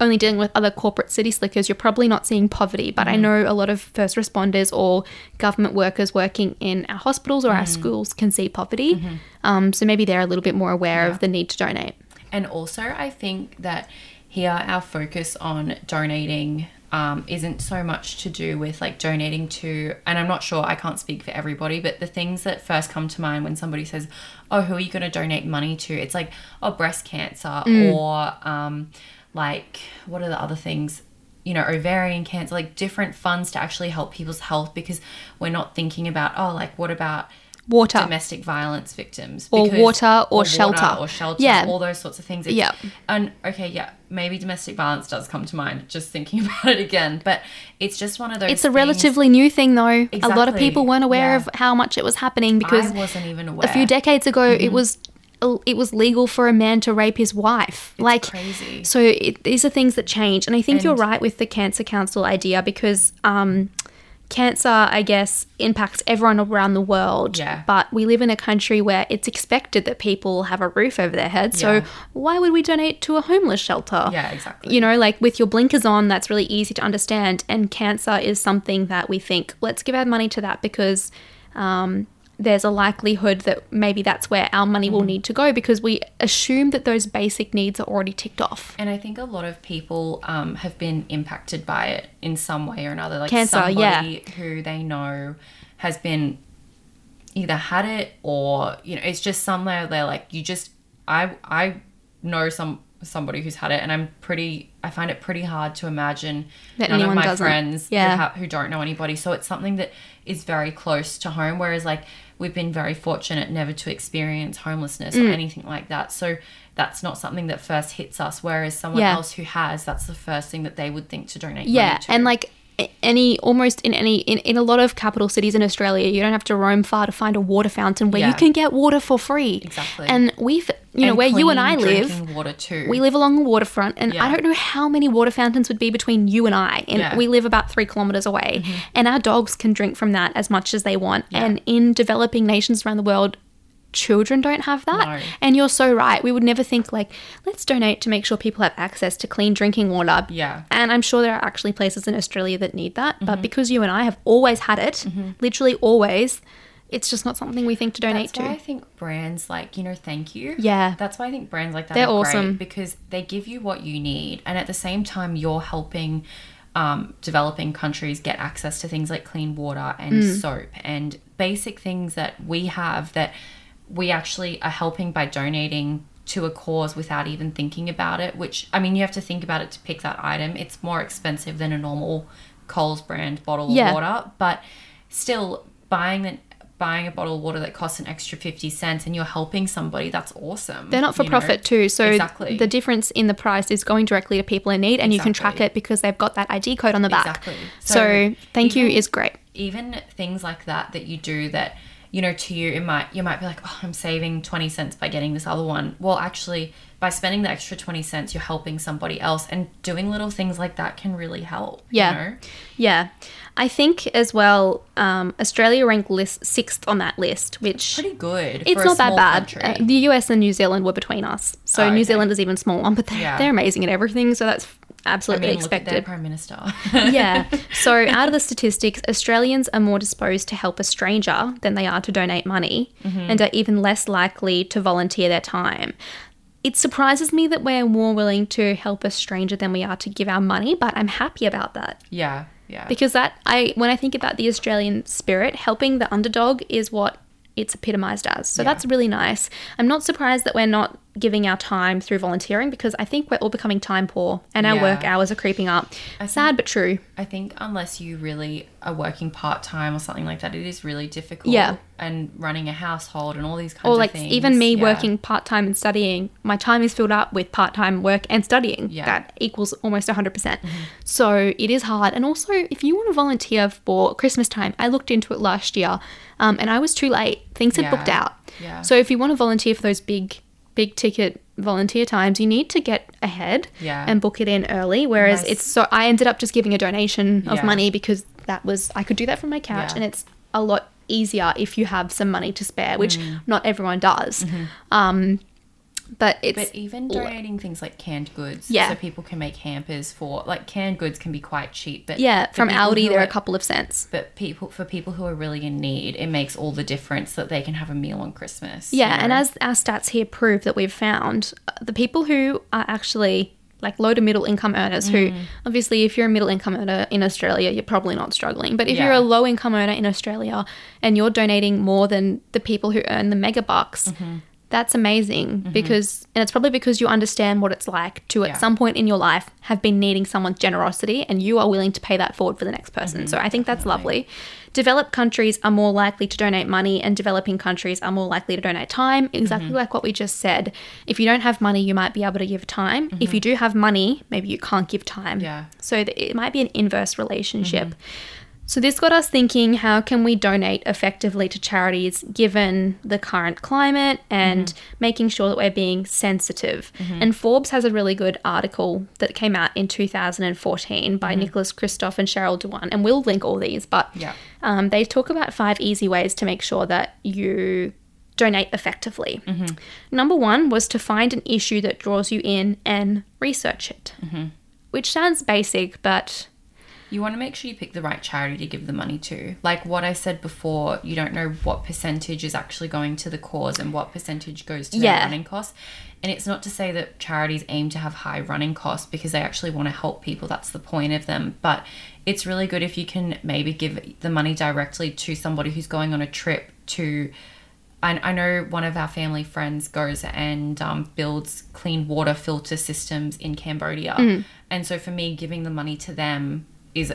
only dealing with other corporate city slickers you're probably not seeing poverty but i Mm. know a lot of first responders or government workers working in our hospitals or our Mm. schools can see poverty Mm-hmm. um, so maybe they're a little bit more aware of the need to donate And also, I think that here our focus on donating um, isn't so much to do with like donating to, and I'm not sure, I can't speak for everybody, but the things that first come to mind when somebody says, Oh, who are you going to donate money to? It's like, Oh, breast cancer, or um, like, what are the other things? You know, ovarian cancer, like different funds to actually help people's health because we're not thinking about, oh, like, what about water domestic violence victims Or because- water or shelter. or shelter Yeah. all those sorts of things It's- Yeah. and okay yeah maybe domestic violence does come to mind just thinking about it again but it's just one of those it's a things- relatively new thing though exactly. a lot of people weren't aware Yeah. of how much it was happening because i wasn't even aware a few decades ago it mm-hmm. was it was legal for a man to rape his wife like crazy. so it, these are things that change and i think you're right with the cancer council idea because um cancer i guess impacts everyone around the world Yeah. but we live in a country where it's expected that people have a roof over their head so Yeah. why would we donate to a homeless shelter yeah exactly you know, like with your blinkers on, that's really easy to understand. And cancer is something that we think, let's give our money to that because um, there's a likelihood that maybe that's where our money Mm-hmm. will need to go because we assume that those basic needs are already ticked off. and i think a lot of people um, have been impacted by it in some way or another like Cancer, somebody who they know has been either had it or you know it's just somewhere they're like you just i i know some somebody who's had it, and I'm pretty. I find it pretty hard to imagine That none of my doesn't. friends Yeah. who, ha- who don't know anybody. So it's something that is very close to home. Whereas like we've been very fortunate never to experience homelessness Mm. or anything like that. So that's not something that first hits us. Whereas someone Yeah. else who has, that's the first thing that they would think to donate. Yeah, money to. and like any almost in any in, in a lot of capital cities in Australia, you don't have to roam far to find a water fountain where you can get water for free. Exactly. And we've you know And where you and I live, water too. we live along the waterfront, and Yeah. I don't know how many water fountains would be between you and I. And Yeah. Mm-hmm. we live about three kilometers away, and our dogs can drink from that as much as they want. And in developing nations around the world, children don't have that. No. And you're so right. We would never think like, let's donate to make sure people have access to clean drinking water. Yeah. And I'm sure there are actually places in Australia that need that, Mm-hmm. but because you and I have always had it, literally always, it's just not something we think to donate to. That's why I think brands like, you know, thank you. Yeah. That's why I think brands like that They're are awesome. great because they give you what you need. And at the same time, you're helping um, developing countries get access to things like clean water and Mm. soap and basic things that we have that we actually are helping by donating to a cause without even thinking about it. Which, I mean, you have to think about it to pick that item. It's more expensive than a normal Coles brand bottle Yeah. of water, but still buying the buying a bottle of water that costs an extra 50 cents and you're helping somebody that's awesome They're not for you know? profit too, so Exactly. the difference in the price is going directly to people in need, and you can track it because they've got that ID code on the back. Exactly. So, So thank you is great. even things like that that you do that you know to you it might you might be like oh i'm saving 20 cents by getting this other one well actually by spending the extra 20 cents you're helping somebody else and doing little things like that can really help Yeah. you know? Yeah, I think as well. Um, Australia ranked list sixth on that list, which pretty good it's for not that bad. Uh, the US and New Zealand were between us, so Oh, New okay. Zealand is even smaller, but they're, Yeah. they're amazing at everything. So that's I absolutely mean, at their expected. prime minister yeah. So, out of the statistics, Australians are more disposed to help a stranger than they are to donate money Mm-hmm. and are even less likely to volunteer their time. It surprises me that we're more willing to help a stranger than we are to give our money, but I'm happy about that yeah yeah because that I when I think about the Australian spirit, helping the underdog is what it's epitomized as. So Yeah. that's really nice. I'm not surprised that we're not giving our time through volunteering because I think we're all becoming time poor and our Yeah. work hours are creeping up. Sad but true. I think unless you really are working part time or something like that, it is really difficult. Yeah. And running a household and all these kinds or of like things. even me Yeah. working part-time and studying my time is filled up with part-time work and studying Yeah. that equals almost 100% mm-hmm. so it is hard and also if you want to volunteer for christmas time i looked into it last year um, and i was too late things had Yeah. booked out Yeah. so if you want to volunteer for those big big ticket volunteer times you need to get ahead Yeah. and book it in early whereas Nice. it's so i ended up just giving a donation of Yeah. money because that was i could do that from my couch and it's a lot easier if you have some money to spare which Mm. not everyone does Mm-hmm. um but it's But even donating things like canned goods, Yeah. so people can make hampers for like canned goods can be quite cheap. But yeah from aldi they're are- a couple of cents But people for people who are really in need, it makes all the difference that they can have a meal on Christmas. yeah you and as our stats here prove that we've found uh, the people who are actually like low to middle income earners Mm. who obviously if you're a middle income earner in australia you're probably not struggling but if Yeah. you're a low income earner in australia and you're donating more than the people who earn the mega bucks Mm-hmm. That's amazing because and it's probably because you understand what it's like to at Yeah. some point in your life have been needing someone's generosity and you are willing to pay that forward for the next person Mm-hmm. so i think that's lovely developed countries are more likely to donate money and developing countries are more likely to donate time exactly Mm-hmm. like what we just said if you don't have money you might be able to give time if you do have money maybe you can't give time Mm-hmm. Yeah. so th- it might be an inverse relationship Mm-hmm. So this got us thinking how can we donate effectively to charities given the current climate and Mm-hmm. making sure that we're being sensitive. And Forbes has a really good article that came out in 2014 by Nicholas Kristof and Sheryl WuDunn and we'll link all these but Mm-hmm. Yeah. um, they talk about five easy ways to make sure that you donate effectively. Mm-hmm. Number one was to find an issue that draws you in and research it. Mm-hmm. Which sounds basic, but You want to make sure you pick the right charity to give the money to. Like what I said before, you don't know what percentage is actually going to the cause and what percentage goes to Yeah. their running costs. And it's not to say that charities aim to have high running costs because they actually want to help people. That's the point of them. But it's really good if you can maybe give the money directly to somebody who's going on a trip to I, I know one of our family friends goes and um, builds clean water filter systems in Cambodia. Mm. And so for me, giving the money to them is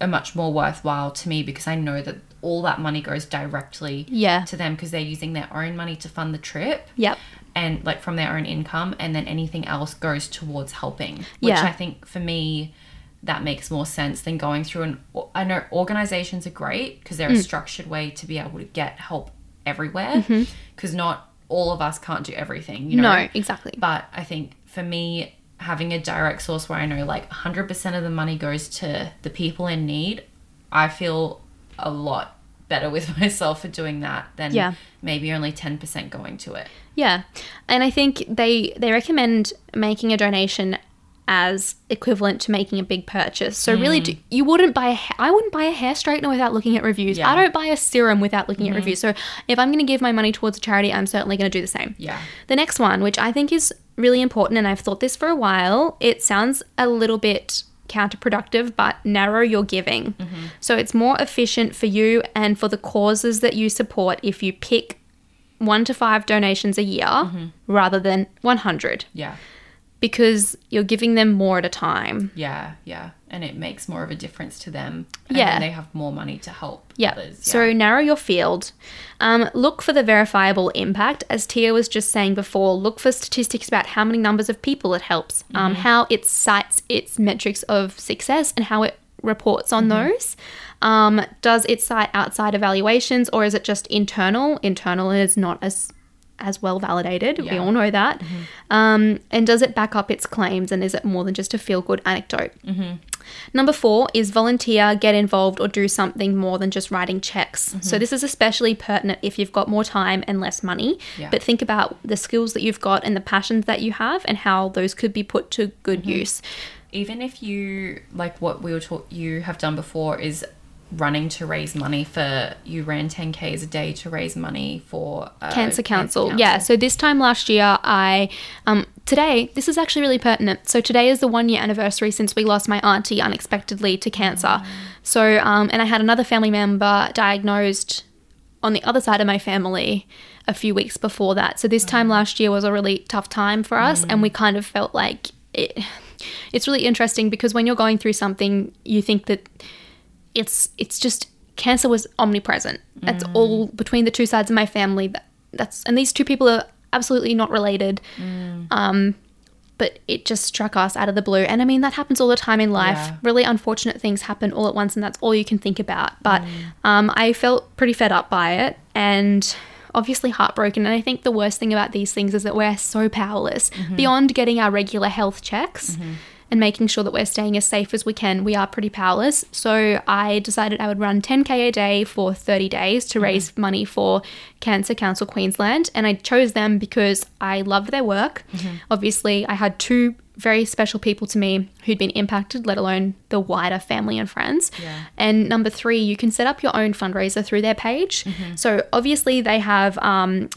a much more worthwhile to me because I know that all that money goes directly Yeah. to them because they're using their own money to fund the trip Yep. and like from their own income and then anything else goes towards helping which Yeah. i think for me that makes more sense than going through an i know organizations are great because they're a Mm. structured way to be able to get help everywhere because not all of us can't do everything you know Mm-hmm. No, exactly. but i think for me having a direct source where i know like 100% of the money goes to the people in need i feel a lot better with myself for doing that than Yeah. maybe only 10% going to it Yeah, and I think they they recommend making a donation as equivalent to making a big purchase. So really, mm. do, you wouldn't buy a I wouldn't buy a hair straightener without looking at reviews. Yeah. I don't buy a serum without looking at mm-hmm. reviews. So if I'm going to give my money towards a charity, I'm certainly going to do the same. yeah The next one, which I think is really important, and I've thought this for a while, it sounds a little bit counterproductive, but narrow your giving. Mm-hmm. So it's more efficient for you and for the causes that you support if you pick one to five donations a year mm-hmm. rather than 100 Yeah, because you're giving them more at a time. yeah, yeah. And it makes more of a difference to them. And Yeah. they have more money to help Yeah. others. So narrow your field. Um, look for the verifiable impact. As Tia was just saying before, look for statistics about how many numbers of people it helps, um, how it cites its metrics of success, and how it reports on those. Um, does it cite outside evaluations or is it just internal? Internal is not as as well validated. We all know that. Mm-hmm. Um, and does it back up its claims? And is it more than just a feel good anecdote? Mm-hmm. Number four is volunteer, get involved, or do something more than just writing checks. Mm-hmm. So, this is especially pertinent if you've got more time and less money. Yeah. But think about the skills that you've got and the passions that you have and how those could be put to good use. even if you like what we were taught you have done before is running to raise money for you ran 10k's a day to raise money for uh, Cancer Council. Yeah. So this time last year, I um today this is actually really pertinent. So today is the one year anniversary since we lost my auntie unexpectedly to cancer. So um and I had another family member diagnosed on the other side of my family a few weeks before that. So this time last year was a really tough time for us, and we kind of felt like it. It's really interesting because when you're going through something, you think that it's it's just cancer was omnipresent. That's mm. all between the two sides of my family. That, that's and these two people are absolutely not related. Mm. Um, but it just struck us out of the blue. And I mean that happens all the time in life. Yeah. Really unfortunate things happen all at once, and that's all you can think about. But mm. um, I felt pretty fed up by it, and obviously heartbroken. And I think the worst thing about these things is that we're so powerless mm-hmm. beyond getting our regular health checks mm-hmm. And making sure that we're staying as safe as we can, we are pretty powerless. So I decided I would run 10k a day for 30 days to mm-hmm. raise money for Cancer Council Queensland. And I chose them because I loved their work. Mm-hmm. Obviously, I had two very special people to me who'd been impacted, let alone the wider family and friends. Yeah. And number three, you can set up your own fundraiser through their page. Mm-hmm. So obviously, they have. Um,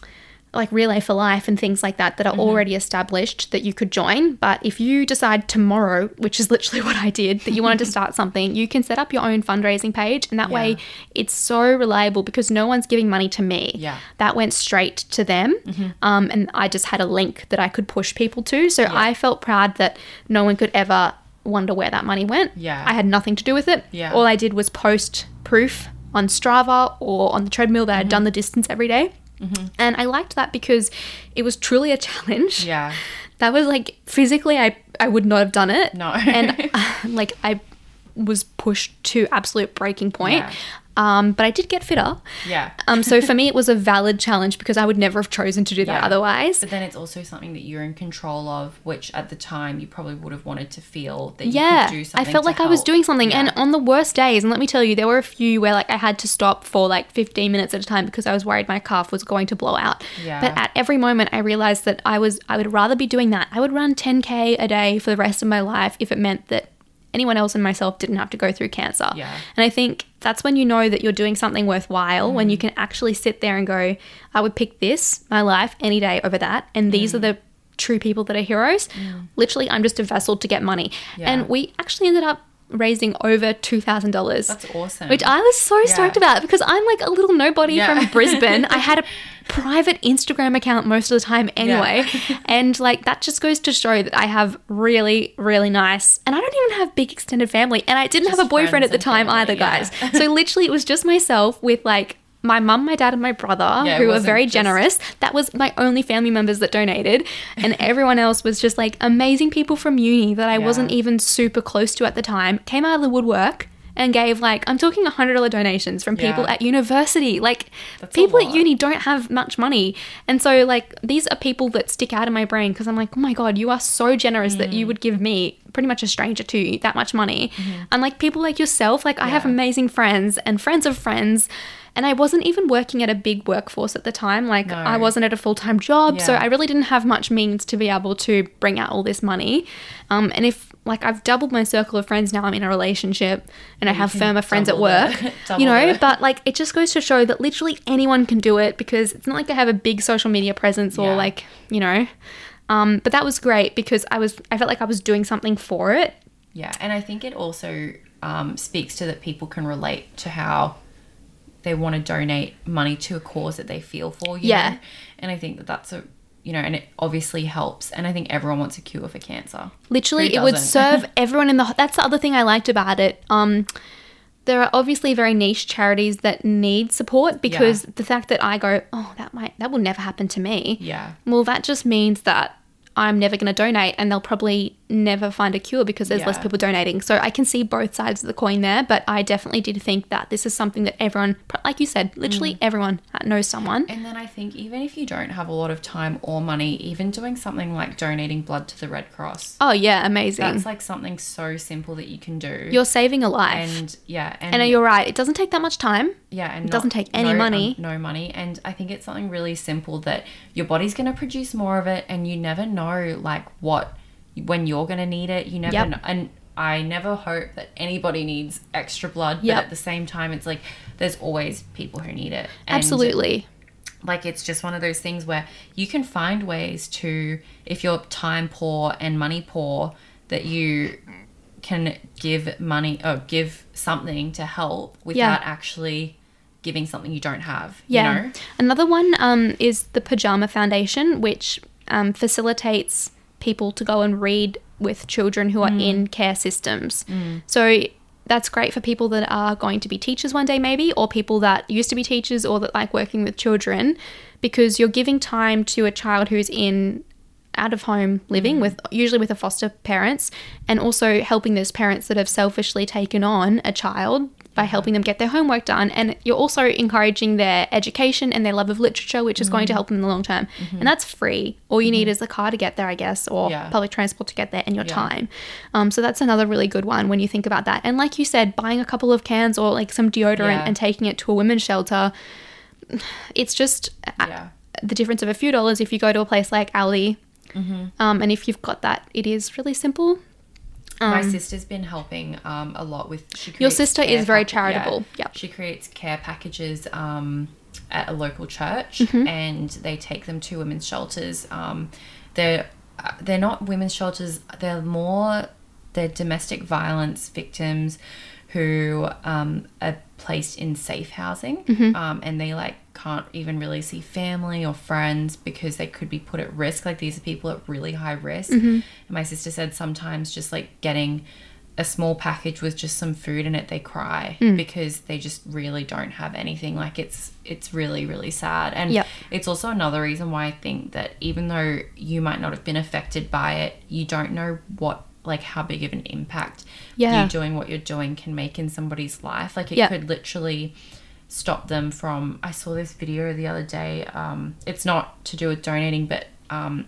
like Relay for Life and things like that that are mm-hmm. already established that you could join. But if you decide tomorrow, which is literally what I did, that you wanted to start something, you can set up your own fundraising page. And that way it's so reliable because no one's giving money to me. Yeah. That went straight to them. Mm-hmm. Um, and I just had a link that I could push people to. So I felt proud that no one could ever wonder where that money went. Yeah. I had nothing to do with it. Yeah. All I did was post proof on Strava or on the treadmill that I'd mm-hmm. done the distance every day. And I liked that because it was truly a challenge. Yeah. That was like physically, I, I would not have done it. No. and uh, like I was pushed to absolute breaking point. Yeah. Um, but I did get fitter. Yeah. Um, so for me, it was a valid challenge because I would never have chosen to do that Yeah. otherwise. But then it's also something that you're in control of, which at the time you probably would have wanted to feel that you yeah, could do something. I felt like I was doing something. Yeah. And on the worst days, and let me tell you, there were a few where like I had to stop for like 15 minutes at a time because I was worried my calf was going to blow out. Yeah. But at every moment, I realized that I was I would rather be doing that. I would run 10k a day for the rest of my life if it meant that anyone else and myself didn't have to go through cancer. Yeah. And I think that's when you know that you're doing something worthwhile, when Mm. you can actually sit there and go, I would pick this, my life, any day over that. And these Mm. are the true people that are heroes. Literally, I'm just a vessel to get money. Yeah. And we actually ended up raising over $2,000. That's awesome. Which I was so stoked about because I'm like a little nobody Yeah. from Brisbane. I had a private Instagram account most of the time anyway. and like that just goes to show that I have really, really nice, and I don't even have big extended family. And I didn't Just have a boyfriend at the time family, either, yeah. guys. so literally, it was just myself with like my mum, my dad, and my brother, Yeah, who were very just- generous. That was my only family members that donated, and everyone else was just like amazing people from uni that I Yeah. wasn't even super close to at the time. Came out of the woodwork and gave like I'm talking hundred dollar donations from people Yeah. at university. Like That's people at uni don't have much money, and so like these are people that stick out in my brain because I'm like, oh my god, you are so generous that Mm. you would give me pretty much a stranger to you that much money, and like people like yourself, like I have Mm-hmm. Amazing friends and friends of friends. And I wasn't even working at a big workforce at the time. Like, No. I wasn't at a full time job. So I really didn't have much means to be able to bring out all this money. Um, and if, like, I've doubled my circle of friends now, I'm in a relationship and I have firmer friends at work, you know, but like, it just goes to show that literally anyone can do it because it's not like I have a big social media presence or Yeah. like, you know. Um, but that was great because I was, I felt like I was doing something for it. Yeah, and I think it also um, speaks to that people can relate to how they want to donate money to a cause that they feel for. You Yeah. know? and I think that that's a you know, and it obviously helps. And I think everyone wants a cure for cancer. Literally, it would serve everyone in the. That's the other thing I liked about it. Um, there are obviously very niche charities that need support because the fact that I go, oh, that might that will never happen to me. Yeah. Well, that just means that I'm never going to donate, and they'll probably never find a cure because there's less people donating. So I can see both sides of the coin there, but I definitely did think that this is something that everyone, like you said, literally Mm. everyone knows someone. And then I think even if you don't have a lot of time or money, even doing something like donating blood to the Red Cross, Oh yeah, amazing. that's like something so simple that you can do. You're saving a life. and yeah, and, and you're right. It doesn't take that much time. yeah, and it doesn't not- take any no, money. um, no money, and I think it's something really simple that your body's going to produce more of it, and you never know like what when you're going to need it. You never Yep. know, and I never hope that anybody needs extra blood, Yep. but at the same time, it's like there's always people who need it. And Absolutely. like it's just one of those things where you can find ways to if you're time poor and money poor that you can give money or give something to help without actually giving something you don't have Yeah. you know Another one um, is the Pyjama Foundation, which um, facilitates people to go and read with children who are Mm. in care systems. So that's great for people that are going to be teachers one day, maybe, or people that used to be teachers or that like working with children, because you're giving time to a child who's in out of home living with usually with a foster parents and also helping those parents that have selfishly taken on a child by helping them get their homework done and you're also encouraging their education and their love of literature which is going to help them in the long term and that's free all you need is a car to get there i guess or Yeah. public transport to get there and your Yeah. time um, so that's another really good one when you think about that and like you said buying a couple of cans or like some deodorant Yeah. and taking it to a women's shelter it's just uh, yeah the difference of a few dollars if you go to a place like Aldi. Mm-hmm. Um, and if you've got that, it is really simple. My Um, sister's been helping um, a lot with she Your sister is very pack- charitable. Yep. she creates care packages um, at a local church Mm-hmm. and they take them to women's shelters um, they're uh, they're not women's shelters they're more they're domestic violence victims who um, are placed in safe housing Mm-hmm. um, and they like can't even really see family or friends because they could be put at risk like these are people at really high risk Mm-hmm. and my sister said sometimes just like getting a small package with just some food in it they cry Mm. because they just really don't have anything like it's it's really really sad and Yep. it's also another reason why i think that even though you might not have been affected by it you don't know what like how big of an impact Yeah. you doing what you're doing can make in somebody's life like it Yeah. could literally stop them from i saw this video the other day um it's not to do with donating but um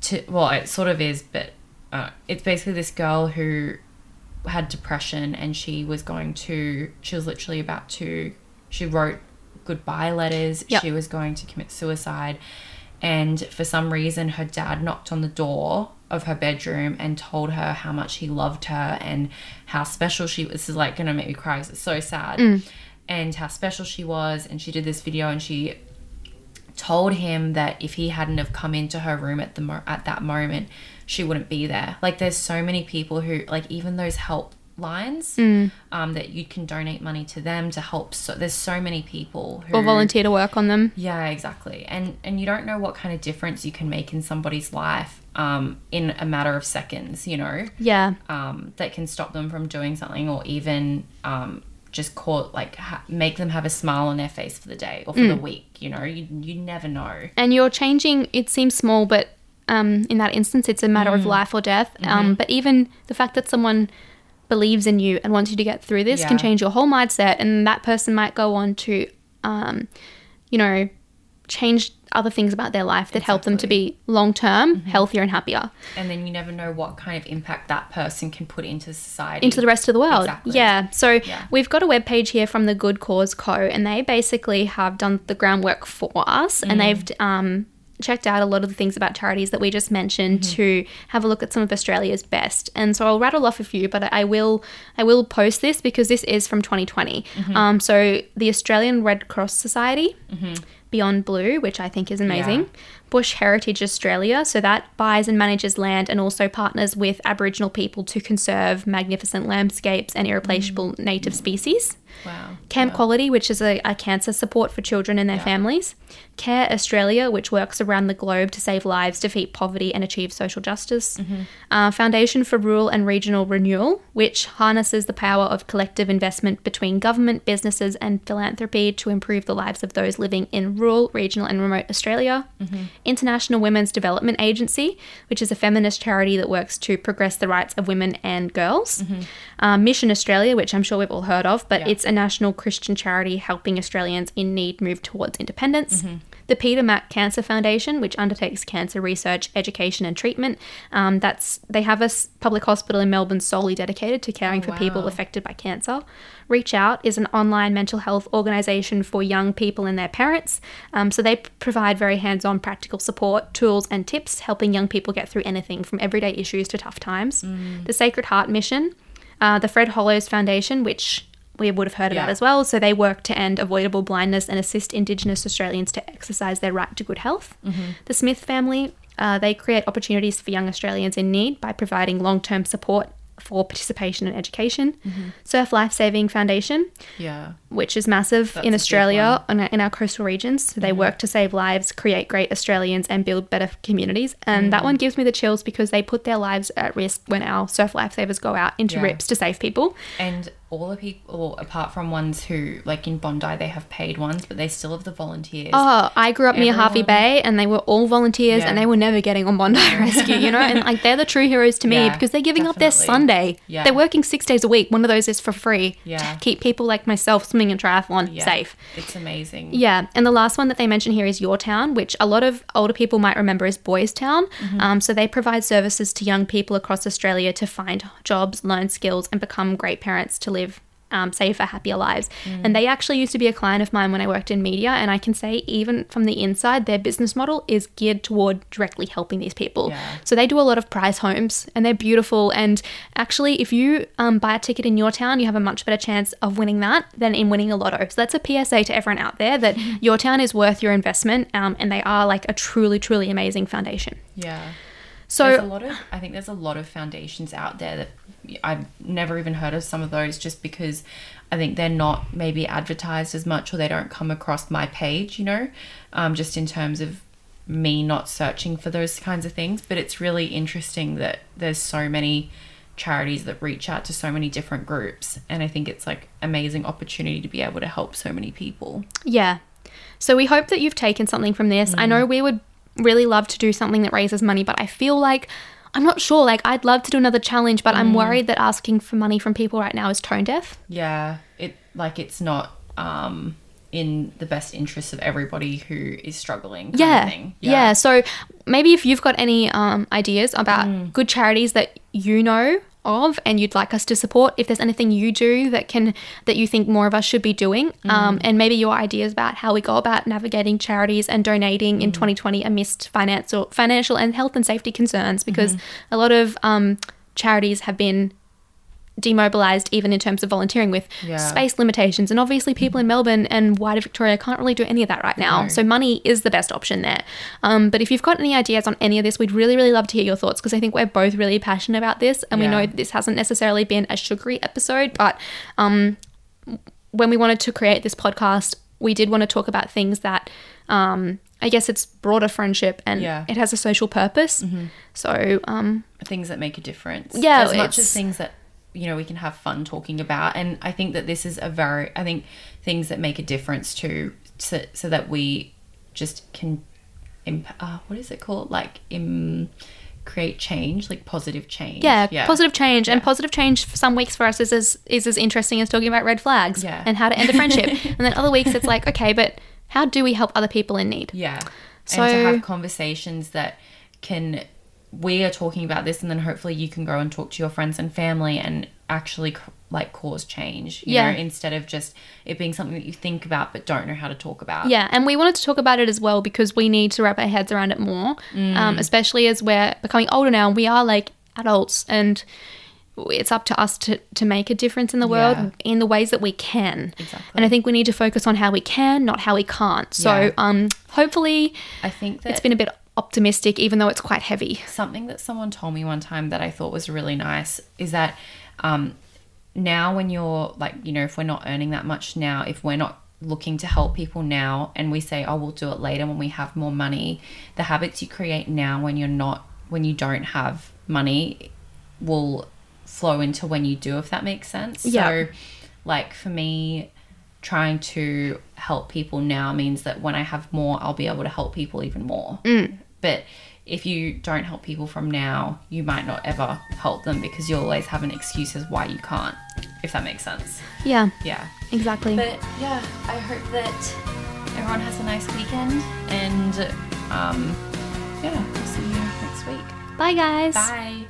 to well it sort of is but uh, it's basically this girl who had depression and she was going to she was literally about to she wrote goodbye letters Yep. she was going to commit suicide and for some reason her dad knocked on the door of her bedroom and told her how much he loved her and how special she was this is like gonna make me cry it's so sad. Mm. And how special she was and she did this video and she told him that if he hadn't have come into her room at the mo- at that moment she wouldn't be there. Like there's so many people who like even those help lines Mm. um, that you can donate money to them to help. So there's so many people who Or volunteer to work on them. Yeah, exactly. And and you don't know what kind of difference you can make in somebody's life um, in a matter of seconds. You know, Yeah. um, that can stop them from doing something, or even um, just call like ha- make them have a smile on their face for the day or for Mm. the week. You know, you you never know. and you're changing it seems small but um, in that instance it's a matter Mm. of life or death Mm-hmm. um, but even the fact that someone believes in you and wants you to get through this can change your whole mindset and that person might go on to um, you know change other things about their life that help them to be long term Mm-hmm. healthier and happier And then you never know what kind of impact that person can put into society. into the rest of the world. Exactly. Yeah. So Yeah. we've got a web page here from the Good Cause Co. and they basically have done the groundwork for us Mm. and they've um, checked out a lot of the things about charities that we just mentioned Mm-hmm. to have a look at some of Australia's best. And so I'll rattle off a few, but I will I will post this because this is from 2020. Mm-hmm. Um, so the Australian Red Cross Society. Beyond Blue, which I think is amazing. Yeah. Bush Heritage Australia, so that buys and manages land and also partners with Aboriginal people to conserve magnificent landscapes and irreplaceable native species. Wow. Camp. Quality, which is a, a cancer support for children and their Yeah. families. Care Australia, which works around the globe to save lives, defeat poverty, and achieve social justice. Mm-hmm. Uh, Foundation for Rural and Regional Renewal, which harnesses the power of collective investment between government, businesses, and philanthropy to improve the lives of those living in rural, regional, and remote Australia. Mm-hmm. International Women's Development Agency, which is a feminist charity that works to progress the rights of women and girls. Uh, Mission Australia, which I'm sure we've all heard of, but Mm-hmm. Yeah. it's a national Christian charity helping Australians in need move towards independence. Mm-hmm. The Peter Mac Cancer Foundation, which undertakes cancer research, education, and treatment. Um, that's they have a public hospital in Melbourne solely dedicated to caring Oh, for people affected by cancer. Reach Out is an online mental health organisation for young people and their parents. Um, so they provide very hands-on, practical support, tools, and tips, helping young people get through anything from everyday issues to tough times. Mm. The Sacred Heart Mission, uh, the Fred Hollows Foundation, which we would have heard about as well. So they work to end avoidable blindness and assist Indigenous Australians to exercise their right to good health. Mm-hmm. The Smith family, uh, they create opportunities for young Australians in need by providing long term support for participation in education. Mm-hmm. Surf Life Saving Foundation, Yeah. which is massive That's in Australia and in our coastal regions. So they Mm-hmm. work to save lives, create great Australians, and build better communities. And Mm. that one gives me the chills because they put their lives at risk when our surf lifesavers go out into Yeah. rips to save people. And all the people, apart from ones who, like in Bondi, they have paid ones, but they still have the volunteers. Oh, I grew up near Hervey Bay and they were all volunteers Yeah. and they were never getting on Bondi Rescue, you know? And like they're the true heroes to me Yeah, because they're giving up their. Sunday. Yeah. They're working six days a week. One of those is for free Yeah. to keep people like myself swimming and triathlon Yeah. safe. It's amazing. Yeah, and the last one that they mention here is Your Town, which a lot of older people might remember as Boys Town. Mm-hmm. Um, so they provide services to young people across Australia to find jobs, learn skills, and become great parents to live um, safer, happier lives. Mm. And they actually used to be a client of mine when I worked in media, and I can say even from the inside, their business model is geared toward directly helping these people. Yeah. So they do a lot of prize homes, and they're beautiful. And actually, if you um, buy a ticket in your town, you have a much better chance of winning that than in winning a lotto. So that's a PSA to everyone out there that your town is worth your investment, um, and they are like a truly, truly amazing foundation. Yeah. So there's a lot of I think there's a lot of foundations out there that I've never even heard of some of those just because I think they're not maybe advertised as much or they don't come across my page, you know, um, just in terms of me not searching for those kinds of things. But it's really interesting that there's so many charities that reach out to so many different groups and I think it's like amazing opportunity to be able to help so many people. Yeah. So we hope that you've taken something from this. I know we would really love to do something that raises money, but I feel like I'm not sure. Like I'd love to do another challenge, but I'm worried that asking for money from people right now is tone deaf. Yeah, it like it's not um in the best interests of everybody who is struggling. Yeah. Thing. yeah. So maybe if you've got any um, ideas about Mm. good charities that you know of and you'd like us to support, if there's anything you do that can that you think more of us should be doing, Mm. um, and maybe your ideas about how we go about navigating charities and donating Mm. in 2020 amidst financial, financial and health and safety concerns, because Mm-hmm. a lot of um, charities have been demobilized even in terms of volunteering with Yeah. space limitations and obviously people in melbourne and wider victoria can't really do any of that right now No. so money is the best option there um, but if you've got any ideas on any of this we'd really really love to hear your thoughts because i think we're both really passionate about this and we know that this hasn't necessarily been a sugary episode but um, when we wanted to create this podcast, we did want to talk about things that um, I guess it's broader friendship and Yeah. Mm-hmm. it has a social purpose. So um, things that make a difference. Yeah, as much as things that you know we can have fun talking about, and I think that this is a very I think things that make a difference too, so, so that we just can, imp- uh, what is it called? Like im- create change, like positive change. yeah, positive change and positive change for some weeks for us is as is as interesting as talking about red flags Yeah. and how to end a friendship. and then other weeks it's like okay, but how do we help other people in need? Yeah. So- and to have conversations that can we are talking about this and then hopefully you can go and talk to your friends and family and actually like cause change you Yeah. know instead of just it being something that you think about but don't know how to talk about Yeah, and we wanted to talk about it as well because we need to wrap our heads around it more, Mm. um, especially as we're becoming older now. and We are like adults, and it's up to us to, to make a difference in the world Yeah. in the ways that we can. Exactly. And I think we need to focus on how we can, not how we can't. So Yeah. um, hopefully i think that it's been a bit optimistic, even though it's quite heavy. something that someone told me one time that I thought was really nice is that um, now when you're like you know if we're not earning that much now if we're not looking to help people now and we say oh we'll do it later when we have more money the habits you create now when you're not when you don't have money will flow into when you do if that makes sense Yeah. so like for me trying to help people now means that when I have more, I'll be able to help people even more. But if you don't help people from now, you might not ever help them because you'll always have an excuse as why you can't, if that makes sense. Yeah, Yeah. exactly. But yeah, I hope that everyone has a nice weekend and um, yeah, we'll see you next week. Bye, guys. Bye.